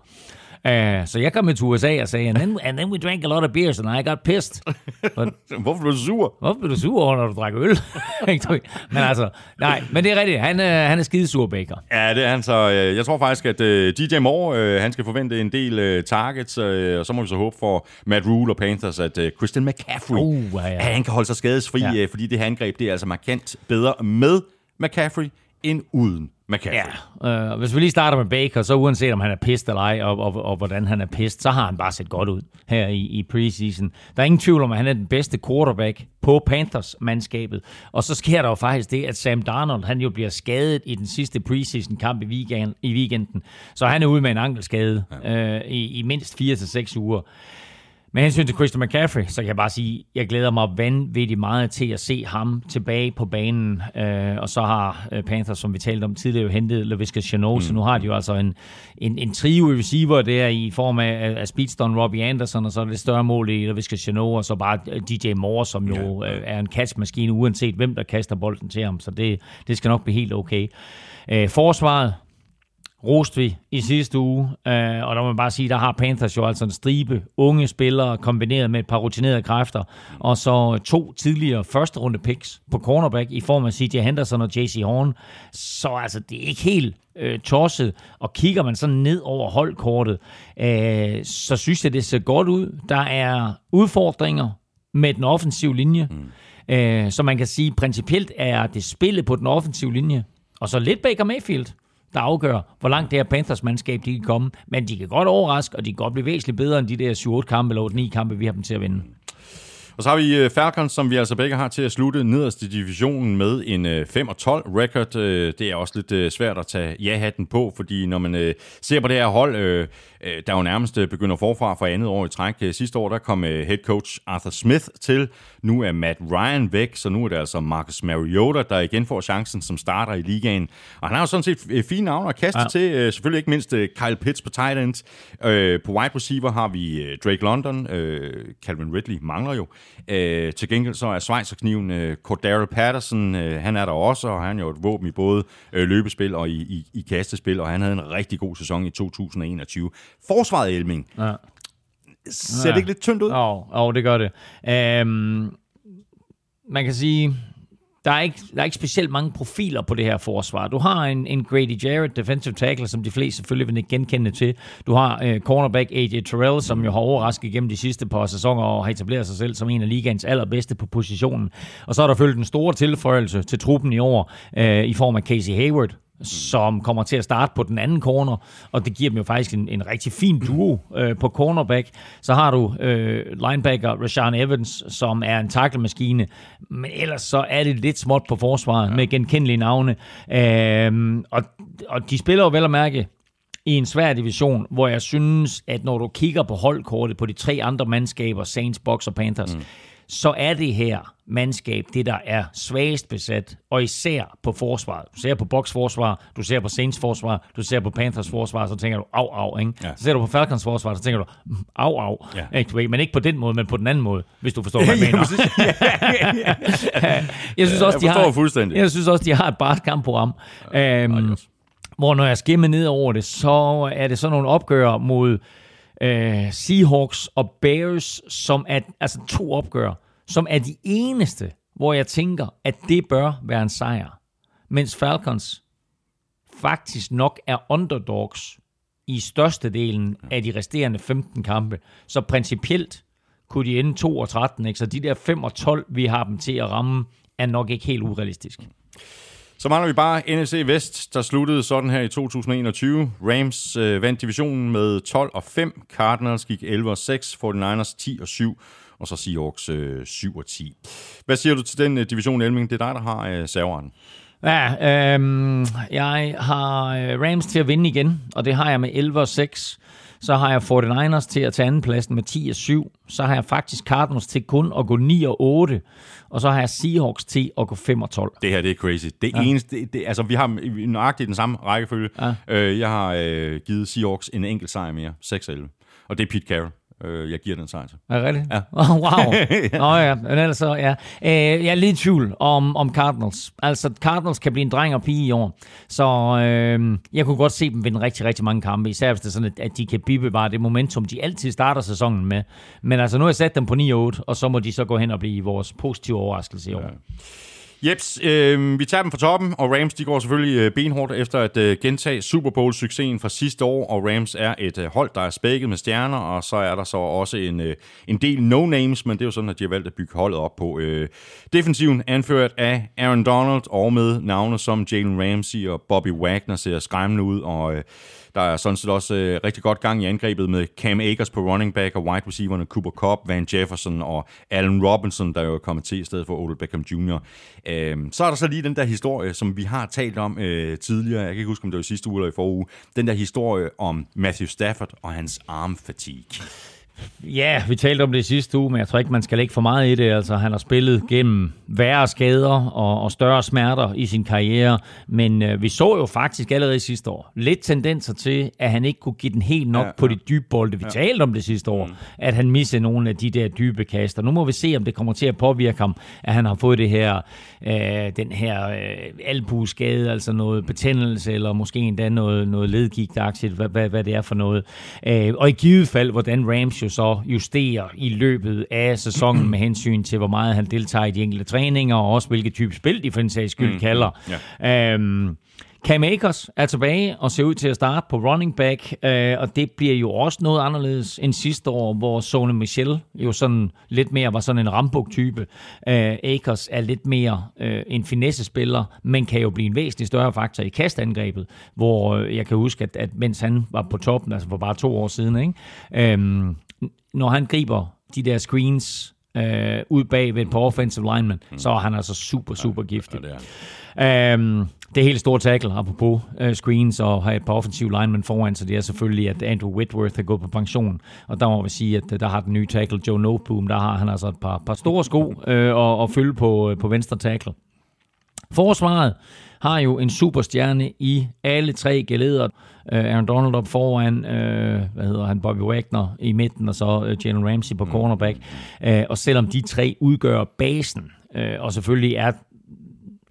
Uh, så jeg kom til USA og sagde, and then, and then we drank a lot of beers, and I got pissed. But, hvorfor blev du sur? Hvorfor blev du sur, når du drak øl? men altså, nej, men det er rigtigt. Han, uh, han er skidesur, Baker. Ja, det er han så. Jeg tror faktisk, at øh, DJ Moore, uh, han skal forvente en del uh, targets, uh, og så må vi så håbe for Matt Rule og Panthers, at uh, Christian McCaffrey, uh, ja, ja. han kan holde sig skadesfri, ja. uh, fordi det her angreb, det er altså markant bedre med McCaffrey end uden McCaffrey. Ja, øh, hvis vi lige starter med Baker, så uanset om han er pist eller ej, og, og, og hvordan han er pist, så har han bare set godt ud her i, i preseason. Der er ingen tvivl om, at han er den bedste quarterback på Panthers-mandskabet. Og så sker der jo faktisk det, at Sam Darnold, han jo bliver skadet i den sidste preseason-kamp i, weekend, i weekenden. Så han er ude med en ankelskade ja. øh, i, i mindst 4-6 uger. Med hensyn til Christian McCaffrey, så kan jeg bare sige, at jeg glæder mig vanvittigt meget til at se ham tilbage på banen. Øh, og så har øh, Panthers, som vi talte om tidligere, jo hentet LaVisca Chanel, mm. så nu har de jo altså en, en, en trio receiver der i form af, af Speedstone Robbie Anderson, og så er det større mål i LaVisca Chanel, og så bare øh, DJ Moore, som jo ja. er en catchmaskine, uanset hvem der kaster bolden til ham. Så det, det skal nok blive helt okay. forsvaret, roste vi i sidste uge, øh, og der må man bare sige, der har Panthers jo altså en stribe unge spillere kombineret med et par rutinerede kræfter, og så to tidligere første runde picks på cornerback i form af CJ Henderson og JC Horn. Så altså, det er ikke helt øh, tosset, og kigger man sådan ned over holdkortet, øh, så synes jeg, det ser godt ud. Der er udfordringer med den offensive linje. Mm. Øh, så man kan sige, principielt er det spillet på den offensive linje, og så lidt Baker Mayfield, der afgør, hvor langt det her Panthers-mandskab de kan komme. Men de kan godt overraske, og de kan godt blive væsentligt bedre end de der 7-8 kampe eller 8-9 kampe, vi har dem til at vinde. Og så har vi øh, Falcons, som vi altså begge har til at slutte nederst i divisionen med en øh, 5-12 record. Øh, det er også lidt svært at tage ja-hatten på, fordi når man ser på det her hold, øh, der jo nærmest øh, begynder forfra for andet år i træk. Øh, Sidste år, der kom øh, head coach Arthur Smith til. Nu er Matt Ryan væk, så nu er det altså Marcus Mariota, der igen får chancen som starter i ligaen. Og han har jo sådan set øh, fine navne at kaste ja. Ja. til. Øh, Selvfølgelig ikke mindst øh, Kyle Pitts på tight end. Øh, På wide receiver har vi øh, Drake London. Øh, Calvin Ridley mangler jo. Øh, Til gengæld så er Schweizerkniven øh, Cordero Patterson. øh, Han er der også, og han er jo et våben i både øh, løbespil og i, i, i kastespil, og han havde en rigtig god sæson i 2021. Forsvaret Elming. Ja. Ser det ikke lidt tyndt ud? Jo, oh, det gør det. Um, man kan sige, der er, ikke, der er ikke specielt mange profiler på det her forsvar. Du har en, en Grady Jarrett, defensive tackle, som de fleste selvfølgelig vil genkende til. Du har uh, cornerback AJ Terrell, som jo har overrasket gennem de sidste par sæsoner og har etableret sig selv som en af ligaens allerbedste på positionen. Og så er der følt en stor tilføjelse til truppen i år uh, i form af Casey Hayward, som kommer til at starte på den anden corner, og det giver dem jo faktisk en, en rigtig fin duo øh, på cornerback. Så har du øh, linebacker Rashawn Evans, som er en tackle-maskine, men ellers så er det lidt småt på forsvaret ja. med genkendelige navne. Øh, og, og de spiller jo vel at mærke i en svær division, hvor jeg synes, at når du kigger på holdkortet på de tre andre mandskaber, Saints, Bucks og Panthers, mm. Så er det her mandskab det, der er svagest besat, og især på forsvaret. Du ser på Bucks forsvar, du ser på Saints forsvar, du ser på Panthers forsvar, så tænker du, au, au, ikke? Ja. Så ser du på Falcons forsvar, så tænker du, "Mm, au, au. Ja. Ikke, du ved, men ikke på den måde, men på den anden måde, hvis du forstår, hvad jeg mener. jeg synes også, de har. Jeg synes også, de har et bart kampprogram. Øhm, hvor når jeg skimmer ned over det, så er det sådan nogle opgør mod øh, Seahawks og Bears, som er altså to opgør, som er de eneste, hvor jeg tænker, at det bør være en sejr. Mens Falcons faktisk nok er underdogs i størstedelen af de resterende 15 kampe. Så principielt kunne de ende 2 og 13, ikke? så de der 5 og 12, vi har dem til at ramme, er nok ikke helt urealistisk. Så mangler vi bare NFC Vest, der sluttede sådan her i 2021. Rams øh, vandt divisionen med 12 og 5. Cardinals gik 11 og 6. 49ers 10 og 7. Og så Seahawks øh, 7 og 10. Hvad siger du til den øh, division, Elming? Det er dig, der har øh, serveren. Ja, øhm, jeg har øh, Rams til at vinde igen, og det har jeg med 11 og 6. Så har jeg 49ers til at tage andenpladsen med 10 og 7. Så har jeg faktisk Cardinals til kun at gå 9 og 8. Og så har jeg Seahawks til at gå 5 og 12. Det her, det er crazy. Det ja. eneste, det, det, altså vi har nøjagtigt den samme rækkefølge. Ja. Øh, jeg har øh, givet Seahawks en enkelt sejr mere. 6-11. Og det er Pete Carroll. Øh, jeg giver den sejr. Er det rigtigt? Ja. Oh, wow. Nå ja, men ellers så, ja. Øh, jeg er lidt i tvivl om, om Cardinals. Altså, Cardinals kan blive en dreng og pige i år. Så øh, jeg kunne godt se dem vinde rigtig, rigtig mange kampe. Især hvis det er sådan, at- at de kan bibevare det momentum, de altid starter sæsonen med. Men altså, nu har jeg sat dem på 9-8, og så må de så gå hen og blive vores positive overraskelse i år. Ja. Jeps, øh, vi tager dem fra toppen, og Rams de går selvfølgelig øh, benhårdt efter at øh, gentage Super Bowl-succesen fra sidste år, og Rams er et øh, hold, der er spækket med stjerner, og så er der så også en, øh, en del no-names, men det er jo sådan, at de har valgt at bygge holdet op på. Øh, defensiven anført af Aaron Donald, og med navne som Jalen Ramsey og Bobby Wagner ser skræmmende ud, og øh, der er sådan set også øh, rigtig godt gang i angrebet med Cam Akers på running back og wide receiverne Cooper Cobb, Van Jefferson og Allen Robinson, der jo er kommet til i stedet for Odell Beckham Jr. Øh, så er der så lige den der historie, som vi har talt om øh, tidligere. Jeg kan ikke huske, om det var i sidste uge eller i forrige uge. Den der historie om Matthew Stafford og hans arm fatigue. Ja, vi talte om det sidste uge, men jeg tror ikke, man skal lægge for meget i det. Altså, han har spillet gennem værre skader og, og større smerter i sin karriere, men øh, vi så jo faktisk allerede sidste år lidt tendenser til, at han ikke kunne give den helt nok Ja, ja, på de dybe bolde. Vi ja. talte om det sidste år, mm. at han missede nogle af de der dybe kaster. Nu må vi se, om det kommer til at påvirke ham, at han har fået det her, øh, den her øh, albueskade, altså noget betændelse, eller måske endda noget, noget ledgigtagtigt, hvad, hvad, hvad det er for noget. Øh, og i givet fald, hvordan Rams jo så justerer i løbet af sæsonen med hensyn til, hvor meget han deltager i de enkelte træninger, og også hvilke type spil de for den sags skyld mm, kalder. ja. Øhm, Cam Akers er tilbage og ser ud til at starte på running back, øh, og det bliver jo også noget anderledes end sidste år, hvor Sone Michel jo sådan lidt mere var sådan en rambuk-type. Øh, Akers er lidt mere øh, en finesse-spiller, men kan jo blive en væsentlig større faktor i kastangrebet, hvor øh, jeg kan huske, at, at mens han var på toppen, altså for bare to år siden, ikke? Øh, når han griber de der screens øh, ud bag ved et par offensive linemen, mm. så er han altså super, super giftig. Ja, det er. Øhm, det helt store tackle, apropos øh, screens og have et par offensive linemen foran, så det er selvfølgelig, at Andrew Whitworth er gået på pension. Og der må vi sige, at øh, der har den nye tackle, Joe Noteboom, der har han altså et par, par store sko øh, og, og fylde på, øh, på venstre tackle. Forsvaret har jo en superstjerne i alle tre geleder. Uh, øh, Aaron Donald op foran, uh, hvad hedder han, Bobby Wagner i midten, og så uh, Jalen Ramsey på mm. cornerback. Uh, og selvom de tre udgør basen, uh, og selvfølgelig er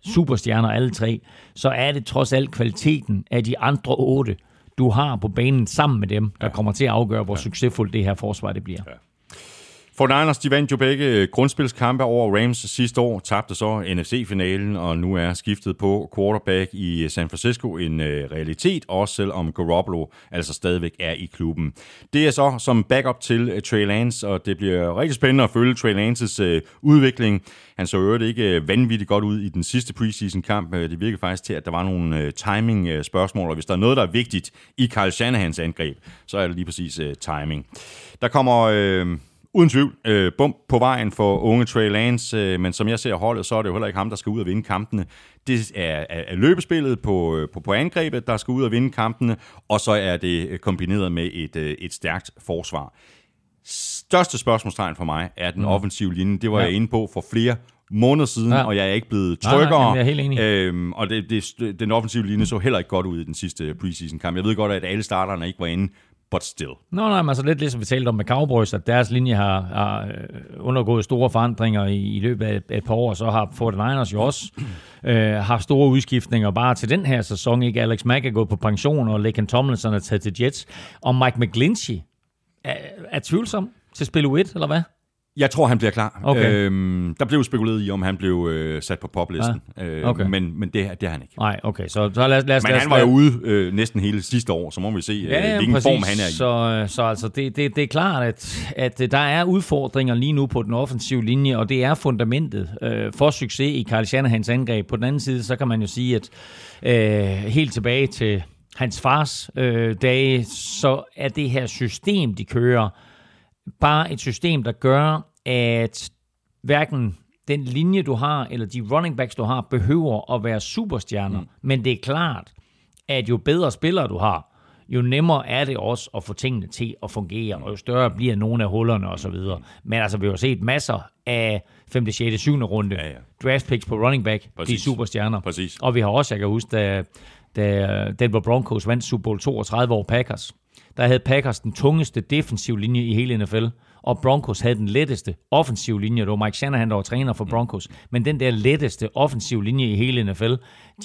superstjerner alle tre, så er det trods alt kvaliteten af de andre otte, du har på banen sammen med dem, der ja. kommer til at afgøre, hvor ja. succesfuldt det her forsvar det bliver. Ja. 49ers, de vandt jo begge grundspilskampe over Rams sidste år, tabte så NFC-finalen, og nu er skiftet på quarterback i San Francisco en øh, realitet, også selvom Garoppolo altså stadigvæk er i klubben. Det er så som backup til øh, Trey Lance, og det bliver rigtig spændende at følge Trey Lances øh, udvikling. Han så øvrigt ikke vanvittigt godt ud i den sidste preseason-kamp. Det virkede faktisk til, at der var nogle timing-spørgsmål, og hvis der er noget, der er vigtigt i Kyle Shanahans angreb, så er det lige præcis timing. Der kommer... Øh, uden tvivl øh, bump på vejen for unge Trey Lance, øh, men som jeg ser holdet, så er det jo heller ikke ham, der skal ud og vinde kampene. Det er, er, er løbespillet på, øh, på, på angrebet, der skal ud og vinde kampene, og så er det kombineret med et, øh, et stærkt forsvar. Største spørgsmålstegn for mig er den mm. offensive linje. Det var ja. jeg inde på for flere måneder siden, ja. og jeg er ikke blevet tryggere. Nej, nej, jeg. Øhm, og det, det, den offensive linje så heller ikke godt ud i den sidste preseason-kamp. Jeg ved godt, at alle starterne ikke var inde but still. Nå, nej, men altså lidt ligesom vi talte om med Cowboys, at deres linje har, har øh, undergået store forandringer i, i løbet af et, et par år, så har 49ers jo også øh, haft store udskiftninger bare til den her sæson. Ikke Alex Mack er gået på pension, og Laken Tomlinson er taget til Jets, og Mike McGlinchey er, er tvivlsom til spil 1, eller hvad? Jeg tror, han bliver klar. Okay. Øhm, der blev spekuleret i, om han blev øh, sat på poplisten, ja. Øh, okay. men, men det, det er han ikke. Nej, okay. Så, så lad, lad os, men han var jo ude øh, næsten hele sidste år, så må vi se, øh, ja, hvilken præcis. form han er i. Så, så altså, det, det, det er klart, at, at der er udfordringer lige nu på den offensive linje, og det er fundamentet øh, for succes i Carl Shanahans angreb. På den anden side, så kan man jo sige, at øh, helt tilbage til hans fars øh, dage, så er det her system, de kører, bare et system, der gør, at hverken den linje, du har, eller de running backs, du har, behøver at være superstjerner. Mm. Men det er klart, at jo bedre spillere du har, jo nemmere er det også at få tingene til at fungere, og jo større bliver nogle af hullerne osv. Men altså, vi har set masser af 5., 6., 7. runde ja, ja. draft picks på running back, Præcis. de superstjerner. Præcis. Og vi har også, jeg kan huske, da, da Denver Broncos vandt Super Bowl 32 år Packers, der havde Packers den tungeste defensiv linje i hele NFL og Broncos havde den letteste offensiv linje. Det var Mike Shanahan, der var træner for Broncos. Men den der letteste offensiv linje i hele NFL,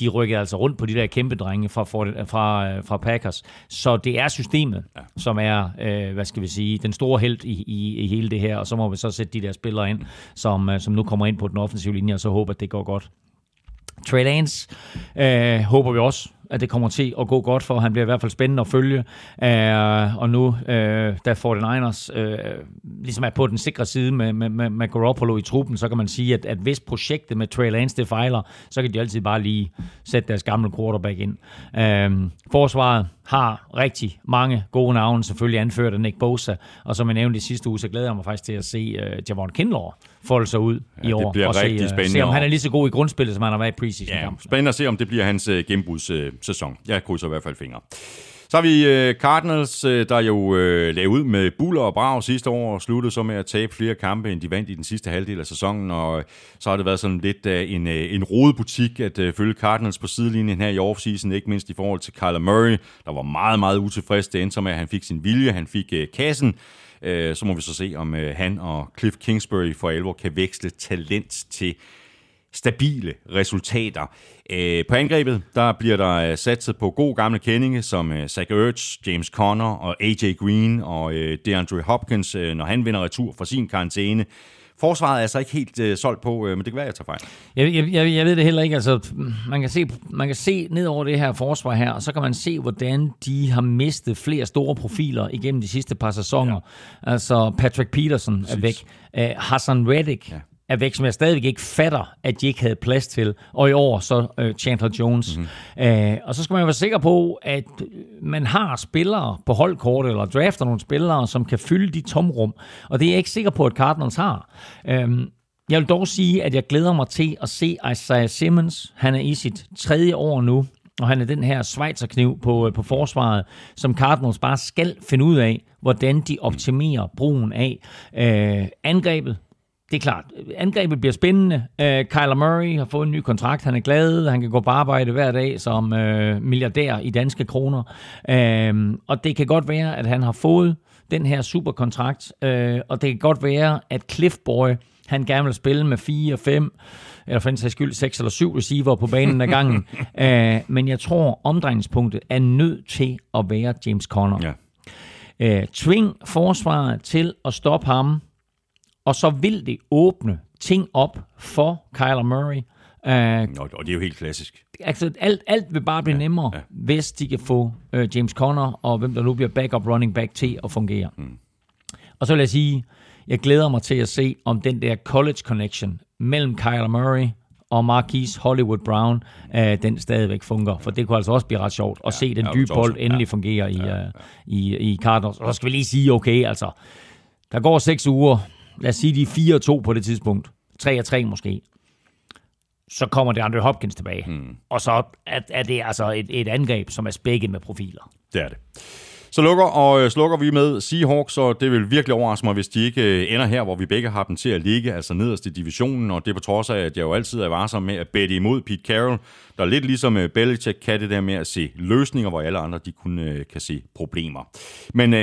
de rykkede altså rundt på de der kæmpe drenge fra, fra, fra Packers. Så det er systemet, ja. som er, øh, hvad skal vi sige, den store held i, i, i hele det her. Og så må vi så sætte de der spillere ind, som, øh, som nu kommer ind på den offensive linje, og så håber, at det går godt. Trey Lance øh, håber vi også at det kommer til at gå godt for. Han bliver i hvert fald spændende at følge. Uh, og nu, uh, da 49ers uh, ligesom er på den sikre side med, med, med, med Garoppolo i truppen, så kan man sige, at, at hvis projektet med Trey Lance det fejler, så kan de altid bare lige sætte deres gamle quarterback ind. Uh, forsvaret har rigtig mange gode navne, selvfølgelig anført af Nick Bosa, og som jeg nævnte i sidste uge, så glæder jeg mig faktisk til at se uh, Javon Kinlaw folde sig ud ja, i år. Det bliver og rigtig se, uh, spændende. Se, om han er lige så god i grundspillet, som han har været i preseason ja, Spændende at se, om det bliver hans uh, gennembruds uh, sæson. Jeg krydser i hvert fald fingre. Så har vi uh, Cardinals, uh, der jo lavede ud med buller og brag sidste år, og sluttede så med at tabe flere kampe, end de vandt i den sidste halvdel af sæsonen, og så har det været sådan lidt uh, en, uh, en rodebutik at følge Cardinals på sidelinjen her i offseason, ikke mindst i forhold til Kyler Murray, der var meget, meget utilfreds. Det endte med, at han fik sin vilje, han fik kassen, Øh, så må vi så se, om øh, han og Cliff Kingsbury for alvor kan veksle talent til stabile resultater. Øh, på angrebet, der bliver der øh, satset på god gamle kendinge som øh, Zach Ertz, James Conner og AJ Green og øh, DeAndre Hopkins, øh, når han vinder retur fra sin karantæne forsvaret er altså ikke helt øh, solgt på, øh, men det kan være, jeg tager fejl. Jeg, jeg, jeg, jeg ved det heller ikke. Altså, man, kan se, man kan se ned over det her forsvar her, og så kan man se, hvordan de har mistet flere store profiler igennem de sidste par sæsoner. Ja. Altså, Patrick Peterson er væk. Uh, Hassan Reddick ja er væk, som jeg stadigvæk ikke fatter, at de ikke havde plads til. Og i år så uh, Chandler Jones. Mm-hmm. Uh, og så skal man være sikker på, at man har spillere på holdkortet, eller drafter nogle spillere, som kan fylde de tomrum. Og det er jeg ikke sikker på, at Cardinals har. Uh, jeg vil dog sige, at jeg glæder mig til at se Isaiah Simmons. Han er i sit tredje år nu, og han er den her Schweizerkniv på, på forsvaret, som Cardinals bare skal finde ud af, hvordan de optimerer brugen af. Øh, angrebet det er klart, angrebet bliver spændende. Uh, Kyler Murray har fået en ny kontrakt. Han er glad. Han kan gå på arbejde hver dag som uh, milliardær i danske kroner. Uh, og det kan godt være, at han har fået den her superkontrakt. Uh, og det kan godt være, at Cliff Boy, han gerne vil spille med 4, 5, eller for en sags skyld 6 eller 7 receiver på banen ad gangen. uh, men jeg tror, omdrejningspunktet er nødt til at være James Conner. Ja. Uh, tving forsvaret til at stoppe ham og så vil det åbne ting op for Kyler Murray. Uh, og det er jo helt klassisk. Altså, alt, alt vil bare blive ja, nemmere, ja. hvis de kan få uh, James Conner og hvem der nu bliver backup running back til at fungere. Mm. Og så vil jeg sige, jeg glæder mig til at se, om den der college connection mellem Kyler Murray og Marquise Hollywood Brown, uh, den stadigvæk fungerer. For det kunne altså også blive ret sjovt at ja, se den dybe bold endelig ja, fungere i, ja, ja. Uh, i, i Cardinals. Og så skal vi lige sige, okay, altså, der går seks uger, lad os sige, de er 4-2 på det tidspunkt, 3-3 måske, så kommer det Andre Hopkins tilbage. Hmm. Og så er, er det altså et, et angreb, som er spækket med profiler. Det er det. Så lukker og øh, slukker vi med Seahawks, og det vil virkelig overraske mig, hvis de ikke øh, ender her, hvor vi begge har dem til at ligge, altså nederst i divisionen, og det er på trods af, at jeg jo altid er varsom med at bette imod Pete Carroll, der er lidt ligesom øh, Belichick kan det der med at se løsninger, hvor alle andre de kun kan se problemer. Men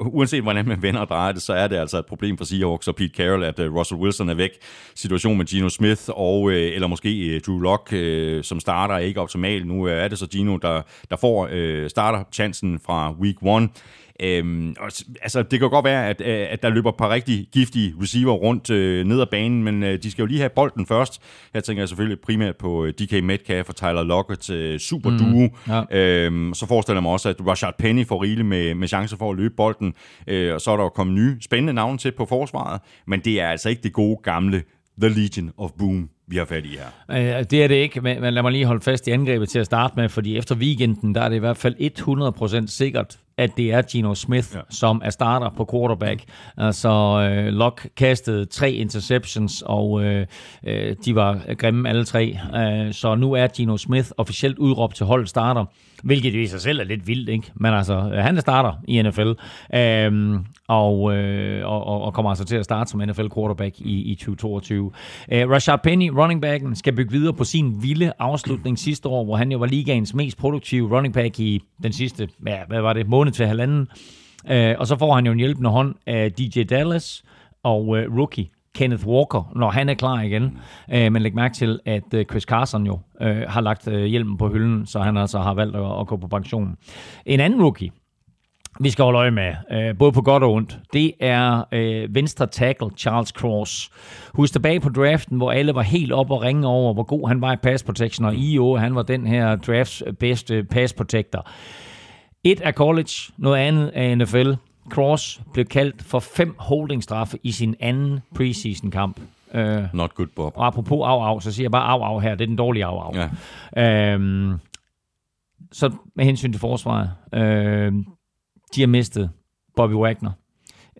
uanset hvordan man vender og drejer det, så er det altså et problem for Seahawks og Pete Carroll, at øh, Russell Wilson er væk. Situationen med Gino Smith og øh, eller måske øh, Drew Lock, som starter, er ikke optimal. Nu er det så Gino, der, der får starter chancen fra week 1. Øhm, altså, det kan godt være, at, øh, at der løber et par rigtig giftige receiver rundt øh, ned ad banen, men øh, de skal jo lige have bolden først. Her tænker jeg selvfølgelig primært på øh, DK Metcalf og Tyler Lockett, øh, super duo. Mm, ja. øhm, så forestiller jeg mig også, at Rashad Penny får rigeligt med, med chancer for at løbe bolden, øh, og så er der jo kommet nye spændende navne til på forsvaret, men det er altså ikke det gode gamle The Legion of Boom vi har fat i her. Øh, det er det ikke, men, men lad mig lige holde fast i angrebet til at starte med, fordi efter weekenden, der er det i hvert fald 100% sikkert, at det er Gino Smith, ja. som er starter på quarterback. Altså, øh, Locke kastede tre interceptions, og øh, øh, de var grimme alle tre. Øh, så nu er Gino Smith officielt udråbt til hold starter, hvilket i sig selv er lidt vildt, ikke? Men altså, han er starter i NFL, øh, og, øh, og, og kommer altså til at starte som NFL quarterback i, i 2022. Øh, Rashad Penny, running backen, skal bygge videre på sin vilde afslutning sidste år, hvor han jo var ligaens mest produktive running back i den sidste, ja, hvad var det, måned til halvanden. Øh, og så får han jo en hjælpende hånd af DJ Dallas og øh, rookie Kenneth Walker, når han er klar igen. Øh, men læg mærke til, at øh, Chris Carson jo øh, har lagt øh, hjelmen på hylden, så han altså har valgt at, at gå på pension. En anden rookie, vi skal holde øje med, øh, både på godt og ondt, det er øh, venstre tackle Charles Cross. Husk tilbage på draften, hvor alle var helt op og ringe over, hvor god han var i pass protection, og IO, han var den her drafts øh, bedste øh, pass protector. Et er college, noget andet er NFL. Cross blev kaldt for fem holdingstraffe i sin anden preseason kamp. Uh, Not good, Bob. Og apropos af, af, så siger jeg bare af, af her. Det er den dårlige af, af. Ja. Uh, så med hensyn til forsvaret. Uh, de har mistet Bobby Wagner.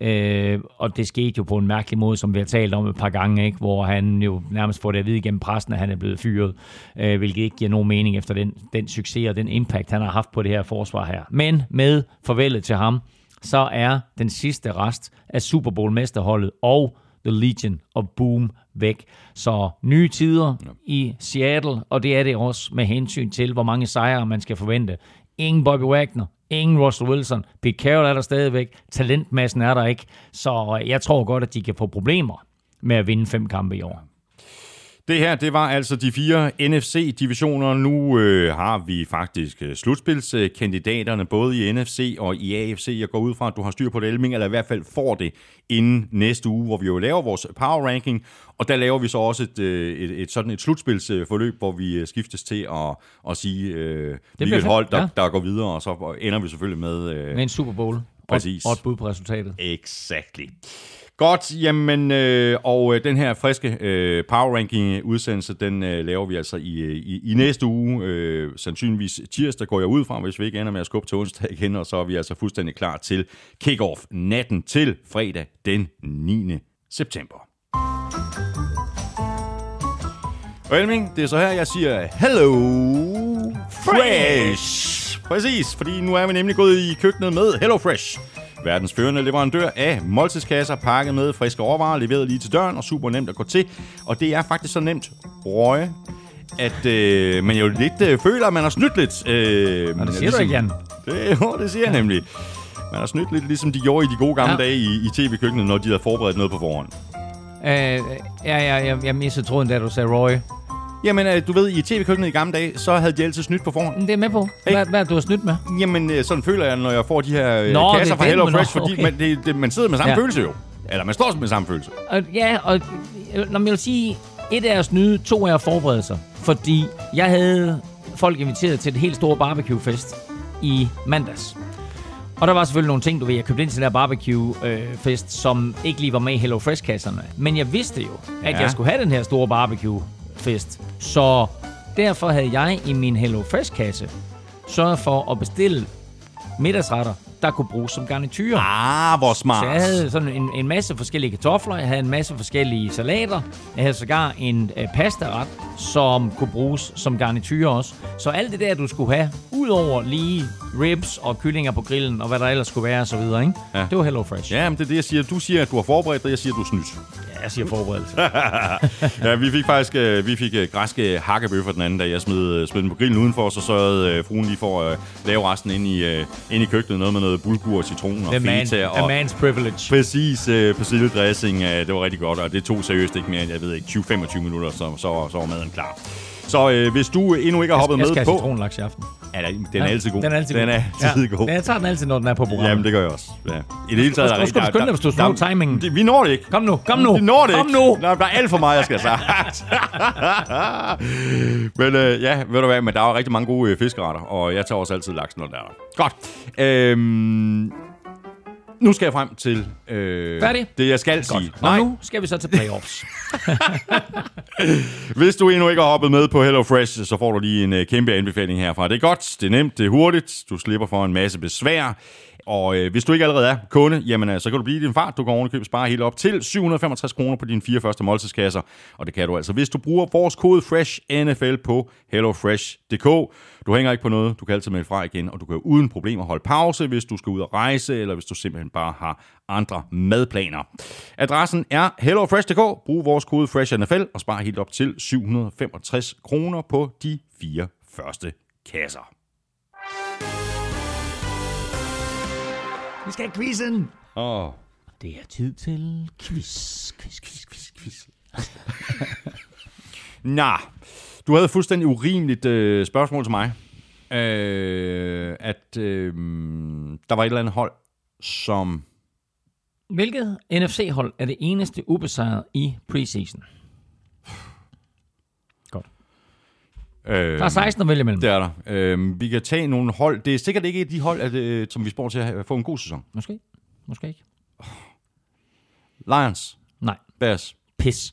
Øh, og det skete jo på en mærkelig måde, som vi har talt om et par gange, ikke? hvor han jo nærmest får det at vide igennem pressen, at han er blevet fyret, øh, hvilket ikke giver nogen mening efter den, den succes og den impact, han har haft på det her forsvar her. Men med farvelet til ham, så er den sidste rest af Super Bowl-mesterholdet og The Legion of Boom væk. Så nye tider ja. i Seattle, og det er det også med hensyn til, hvor mange sejre man skal forvente. Ingen Bobby Wagner, ingen Russell Wilson. Pete Carroll er der stadigvæk. Talentmassen er der ikke. Så jeg tror godt, at de kan få problemer med at vinde fem kampe i år. Det her, det var altså de fire NFC-divisioner. Nu øh, har vi faktisk øh, slutspilskandidaterne både i NFC og i AFC. Jeg går ud fra, at du har styr på det, Elming, eller i hvert fald får det inden næste uge, hvor vi jo laver vores power ranking. Og der laver vi så også et, øh, et, et sådan et slutspilsforløb, hvor vi øh, skiftes til at, at sige, øh, hvilket hold, der, ja. der går videre, og så ender vi selvfølgelig med... Øh, Med en Super Bowl. Præcis. Og, og et bud på resultatet. Exactly. Godt, jamen, øh, og øh, den her friske øh, Power Ranking udsendelse, den øh, laver vi altså i, øh, i, i næste uge. Øh, sandsynligvis tirsdag går jeg ud fra, hvis vi ikke ender med at skubbe til onsdag igen, og så er vi altså fuldstændig klar til kick-off natten til fredag den 9. september. Og Elming, det er så her, jeg siger Hello Fresh. Præcis, fordi nu er vi nemlig gået i køkkenet med Hello Fresh. Verdens førende leverandør af måltidskasser pakket med friske råvarer, leveret lige til døren og super nemt at gå til. Og det er faktisk så nemt, Røge, at øh, man jo lidt øh, føler, at man har snydt lidt. Øh, Og det siger du ikke, Jan. Det, jo, det siger jeg nemlig. Man har snydt lidt, ligesom de gjorde i de gode gamle Ja. dage i, i tv-køkkenet, når de havde forberedt noget på forhånd. Øh, ja, ja, jeg, jeg mistede tråden, da du sagde Roy. Jamen, øh, du ved, i tv-køkkenet i gamle dage, så havde de altid snydt på forhånd. Det er med på. Hvad, hvad du har snydt med? Jamen, øh, sådan føler jeg, når jeg får de her øh, Nå, kasser fra Hello Fresh, fordi okay. man, det, det, man sidder med samme Ja. følelse jo. Eller man står med samme følelse. Og, ja, og når man vil sige, et er at snyde, to er at forberede sig. Fordi jeg havde folk inviteret til et helt stort barbecue-fest i mandags. Og der var selvfølgelig nogle ting, du ved, jeg købte ind til den der barbecue-fest, som ikke lige var med i Hello Fresh-kasserne. Men jeg vidste jo, at Ja. jeg skulle have den her store fest. Så derfor havde jeg i min Hello Fresh-kasse sørget for at bestille middagsretter, der kunne bruges som garnityrer. Ah, hvor smart. Så jeg havde sådan en, en masse forskellige kartofler, jeg havde en masse forskellige salater, jeg havde sågar en øh, pastaret, som kunne bruges som garnityr også. Så alt det der, du skulle have, udover lige ribs og kyllinger på grillen, og hvad der ellers skulle være og så videre, ikke? Ja. det var Hello Fresh. Ja, men det er det, jeg siger. Du siger, at du har forberedt dig, jeg siger, at du er snydt. Ja, jeg siger forberedelse. ja, vi fik faktisk øh, vi fik øh, græske hakkebøffer den anden dag. Jeg smed, øh, smed den på grillen udenfor, så sørgede øh, fruen lige for at øh, lave resten ind i, ind i køkkenet. Noget med noget bulgur, citron og The man, feta. a Og man's privilege. præcis øh, persilledressing. Øh, det var rigtig godt, og det tog seriøst ikke mere end, jeg ved ikke, 20-25 minutter, så, så, så var maden klar. Så øh, hvis du endnu ikke har hoppet Jeg skal med have på... citronlaks i aften. Ja, den er altid god. Den er altid den god. er altid ja. god. Ja, Jeg tager den altid, når den er på programmet. Jamen, det gør jeg også. Ja. I det hele taget... Nu skal du skynde dig, hvis du slår timingen. Det, vi når det ikke. Kom nu, kom nu. Vi når det kom ikke. nu. Der er alt for meget, jeg skal have sagt. men øh, ja, ved du hvad, men der er jo rigtig mange gode øh, fiskeretter, og jeg tager også altid laksen, når der er der. Godt. Øhm, nu skal jeg frem til øh, Færdig? det, jeg skal sige. Og nu skal vi så til playoffs. Hvis du endnu ikke har hoppet med på HelloFresh, så får du lige en øh, kæmpe anbefaling herfra. Det er godt, det er nemt, det er hurtigt, du slipper for en masse besvær. Og øh, hvis du ikke allerede er kunde, jamen, øh, så kan du blive i din fart. Du kan ovenikøbe spare helt op til 765 kroner på dine fire første måltidskasser. Og det kan du altså, hvis du bruger vores kode FRESHNFL på hellofresh.dk. Du hænger ikke på noget, du kan altid melde fra igen, og du kan uden problemer holde pause, hvis du skal ud og rejse, eller hvis du simpelthen bare har andre madplaner. Adressen er hellofresh.dk. Brug vores kode FRESHNFL og spar helt op til 765 kroner på de fire første kasser. Vi skal have quizzen. Åh, Det er tid til quiz, quiz, quiz, quiz, quiz. Nå, du havde fuldstændig urimeligt øh, spørgsmål til mig. Øh, at øh, der var et eller andet hold, som... Hvilket NFC-hold er det eneste ubesejret i preseason? Øh, Der er 16 at vælge imellem. Det er der. Øh, vi kan tage nogle hold. Det er sikkert ikke de hold, at, øh, som vi spår til at få en god sæson. Måske. Måske ikke. Lions, Nej. Bears. Pis.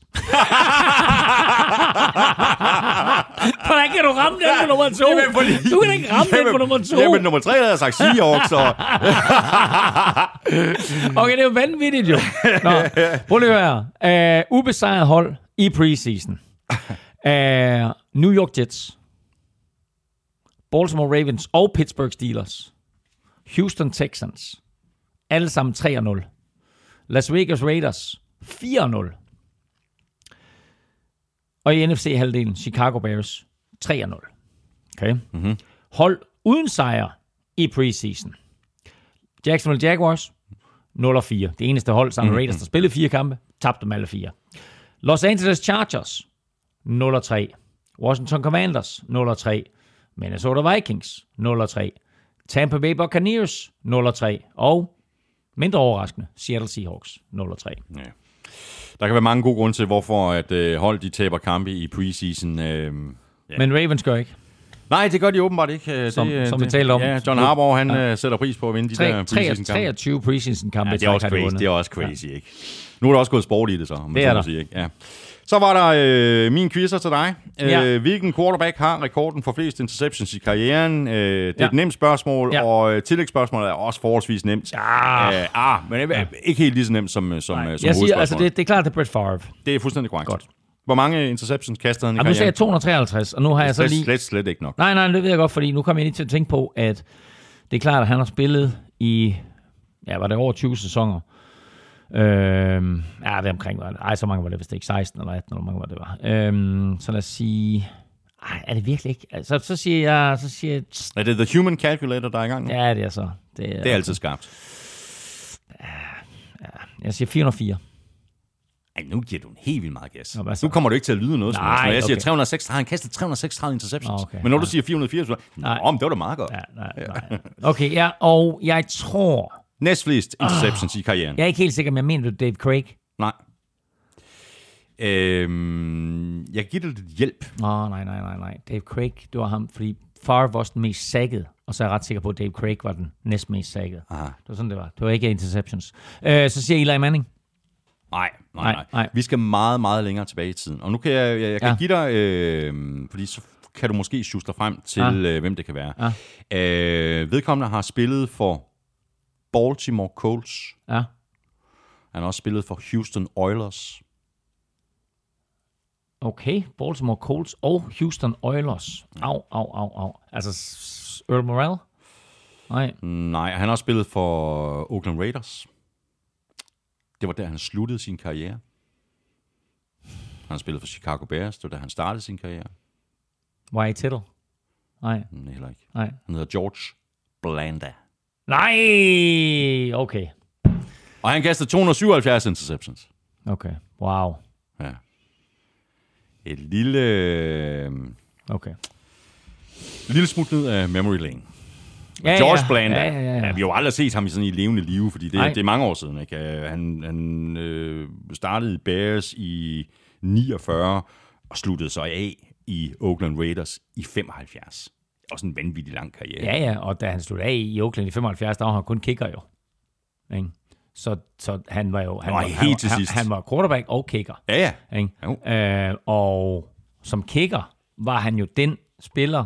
Hvordan kan du ramme den på nummer to? Jamen, fordi- Du kan ikke ramme den på nummer to. Jamen, nummer tre havde jeg sagt Seahawks, og... Okay, det er jo vanvittigt jo. Nå, prøv lige at høre. Uh, ubesejret hold i preseason. Uh, New York Jets. Baltimore Ravens og Pittsburgh Steelers. Houston Texans. Alle sammen 3-0. Las Vegas Raiders 4-0. Og i NFC-halvdelen Chicago Bears 3-0. Okay? Mm-hmm. Hold uden sejr i preseason. Jacksonville Jaguars 0 4. Det eneste hold sammen med Raiders, der spillede fire kampe, tabte dem alle fire. Los Angeles Chargers 0-3. Washington Commanders 0-3. Minnesota Vikings 0-3. Tampa Bay Buccaneers 0-3. Og mindre overraskende, Seattle Seahawks 0-3. Ja. Der kan være mange gode grunde til, hvorfor at øh, hold de taber kampe i preseason. Øh, Ja. Men Ravens gør ikke. nej, det gør de åbenbart ikke. Øh, Som- det, øh, som vi det, talte om. Ja, John Harbaugh, han ja. sætter pris på at vinde de der 3, 3, preseason kampe. 23 preseason kampe. Ja, det er også crazy, det er også crazy, ja. ikke? Nu er der også gået sport i det så, om man Det så må der. Sige, ikke? Ja. Så var der øh, min quizzer til dig. Ja. Øh, hvilken quarterback har rekorden for flest interceptions i karrieren? Øh, det er Ja. et nemt spørgsmål, Ja. og øh, tillægsspørgsmålet er også forholdsvis nemt. Ja. Øh, ah, men øh, ikke helt lige så nemt som, øh, som, Nej. øh, som Jeg siger, altså, det, det er klart, det er Brett Favre. det er fuldstændig korrekt. Godt. Hvor mange interceptions kastede han i Og nu sagde karrieren? jeg 253, og nu har jeg så lige... slet, slet ikke nok. Nej, nej, det ved jeg godt, fordi nu kommer jeg lige til at tænke på, at det er klart, at han har spillet i, ja, var det over 20 sæsoner. Øhm, ja, det er omkring, var det, ej, så mange var det vist ikke, 16 eller 18, eller hvor mange var det var. Øhm, så lad os sige, ej, er det virkelig ikke? Altså, så siger jeg, så siger jeg, Er det The Human Calculator, der er i gang nu? ja, det er så. Det er, Det er altid skarpt. Jeg siger 404. Ej, nu giver du en helt vildt meget gas. Nå? Nu kommer du ikke til at lyde noget som Nej. Når jeg siger okay. 306, har han kastet 336 interceptions. Okay. Men når du Nej. siger 404, så Nej. Nå, men det var da meget godt. Ja, nej, nej. Okay, ja, og jeg tror, Næstflest interceptions i karrieren. jeg er ikke helt sikker, men jeg mener, det er Dave Craig. Nej. Øhm, jeg giver dig lidt hjælp. Åh, nej, nej, nej, nej. Dave Craig, det var ham, fordi Favre var den mest sækket, og så er jeg ret sikker på, at Dave Craig var den næst mest sækket. Det var sådan, det var. Det var ikke interceptions. Øh, så siger Eli Manning. Nej, nej, Nej, nej. Vi skal meget, meget længere tilbage i tiden. Og nu kan jeg, jeg, jeg kan Ja. give dig, øh, fordi så kan du måske sjuste frem til, Ja. øh, hvem det kan være. Øh, vedkommende har spillet for Baltimore Colts. Ja. Han har også spillet for Houston Oilers. Okay, Baltimore Colts og Houston Oilers. Au, au, au, au. Altså, Earl Morrell? Nej. Nej, han har spillet for Oakland Raiders. Det var der, han sluttede sin karriere. Han har spillet for Chicago Bears. Det var der, han startede sin karriere. Why Tittle? Nej, Mm, heller ikke. nej. Han hedder George Blanda. Nej! Okay. Og han kastede 277 interceptions. Okay. Wow. Ja. Et lille, øh, Okay. lille smut ned af memory lane. Ja, George ja. Blanda. Ja, ja, ja. ja, vi har jo aldrig set ham i sådan i levende live, fordi det, det er mange år siden. Ikke? Øh, Han, han øh, startede i Bears i 49 og sluttede sig af i Oakland Raiders i 75. Også en vanvittig lang karriere. Ja, ja, og da han sluttede af i Oakland i 75, der var han kun kicker jo. Ikke? Så, så han var jo... Han, Nå, var, helt han, til han, sidst. han var quarterback og kicker. ja. ja. Ikke? Jo. Øh, og som kicker var han jo den spiller,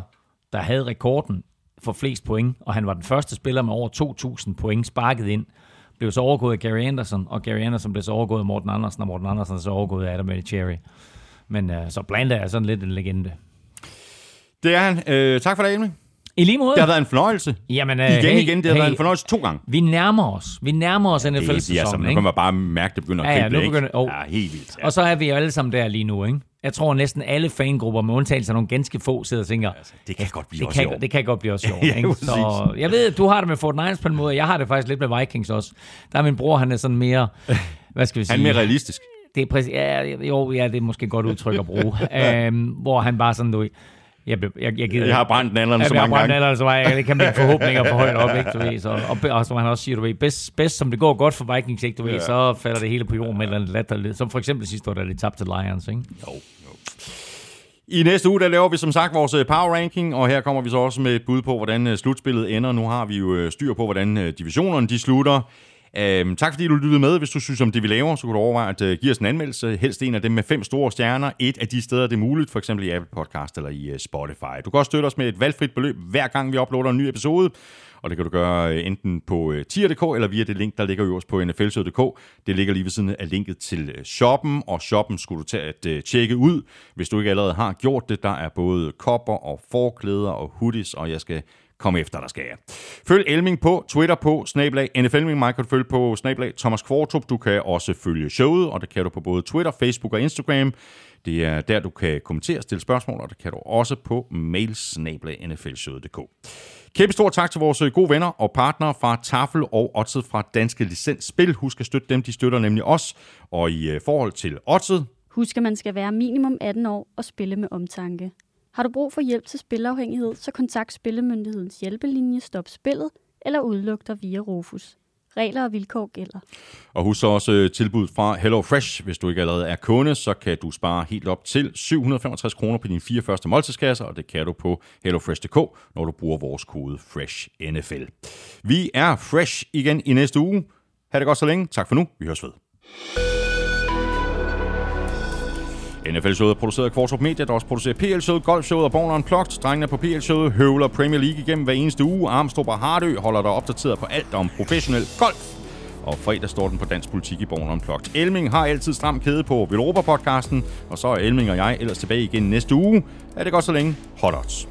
der havde rekorden for flest point, og han var den første spiller med over 2.000 point sparket ind. Blev så overgået af Gary Anderson, og Gary Anderson blev så overgået af Morten Andersen, og Morten Andersen er så overgået af Adam Vinatieri. Men øh, så Blanda er sådan lidt en legende. Det er han. Øh, tak for det, Emil. I lige måde. Det har været en fornøjelse. Jamen, øh, Igen, hey, igen. Det har hey, været en fornøjelse to gange. Vi nærmer os. Vi nærmer os Det, det, altså, NFL-sæsonen, nu kan man bare mærke, det begynder at Ja, ja, nu begynder- oh. Ja, helt vildt. Ja. Og så er vi jo alle sammen der lige nu, ikke? Jeg tror næsten alle fangrupper, med undtagelse af nogle ganske få, sidder og tænker, det kan godt blive det også kan, det kan godt blive også sjovt. Ja, ikke? Så jeg ved, at du har det med Fort Niners på en måde, jeg har det faktisk lidt med Vikings også. Der er min bror, han er sådan mere, hvad skal vi sige? Han er mere realistisk. det er præcis, ja, jo, ja, det er måske godt udtryk at bruge. øhm, hvor han bare sådan, du, jeg, jeg, jeg, gider, Jeg har brændt nallerne så jeg har mange brændt gange. nallerne, så jeg, det kan mine forhåbninger for højt op, ikke, du ved, så, og, og, som han også siger, du ved, bedst, bedst som det går godt for Vikings, ikke, du ved, så falder det hele på jorden med eller andet latterligt, som for eksempel sidste år, da de tabte til Lions, ikke? I næste uge, der laver vi som sagt vores øh, power ranking, og her kommer vi så også med et bud på, hvordan øh, slutspillet ender. Nu har vi jo øh, styr på, hvordan divisionerne de slutter. Øhm, tak fordi du lyttede med. Hvis du synes om det, vi laver, så kan du overveje at uh, give os en anmeldelse. Helst en af dem med fem store stjerner. Et af de steder, det er muligt, for eksempel i Apple Podcast eller i uh, Spotify. Du kan også støtte os med et valgfrit beløb, hver gang vi uploader en ny episode. Og det kan du gøre øh, enten på øh, tier.dk eller via det link, der ligger øverst på nflsød.dk. Det ligger lige ved siden af linket til øh, shoppen, og shoppen skulle du tage at øh, tjekke ud, hvis du ikke allerede har gjort det. Der er både kopper og forklæder og hoodies, og jeg skal komme efter, der skal jeg. Følg Elming på Twitter på snablag NFLming. Mig kan du følge på snablag Thomas Kvartrup. Du kan også følge showet, og det kan du på både Twitter, Facebook og Instagram. Det er der, du kan kommentere, stille spørgsmål, og det kan du også på mail snablag nflshowet.dk. Kæmpe stor tak til vores øh, gode venner og partnere fra Tafel og Otset fra Danske Licens Spil. Husk at støtte dem, de støtter nemlig os. Og i øh, forhold til Otset... Husk, at man skal være minimum 18 år og spille med omtanke. Har du brug for hjælp til spilafhængighed, så kontakt Spillemyndighedens hjælpelinje Stop Spillet eller udluk dig via Rufus. Regler og vilkår gælder. Og husk så også øh, tilbud fra HelloFresh. Hvis du ikke allerede er kunde, så kan du spare helt op til 765 kroner på dine fire første måltidskasser, og det kan du på hellofresh.dk, når du bruger vores kode FRESHNFL. Vi er fresh igen i næste uge. Ha' det godt så længe. Tak for nu. Vi høres ved. NFL-showet er produceret af Kvartrup Media, der også producerer PL-showet, Golf-showet og Born Unplugged. Drengene på PL-showet høvler Premier League igennem hver eneste uge. Armstrong og Hardø holder dig opdateret på alt om professionel golf. Og fredag står den på dansk politik i Born Unplugged. Elming har altid stram kæde på Velropa-podcasten, og så er Elming og jeg ellers tilbage igen næste uge. Er det godt så længe? Hot odds.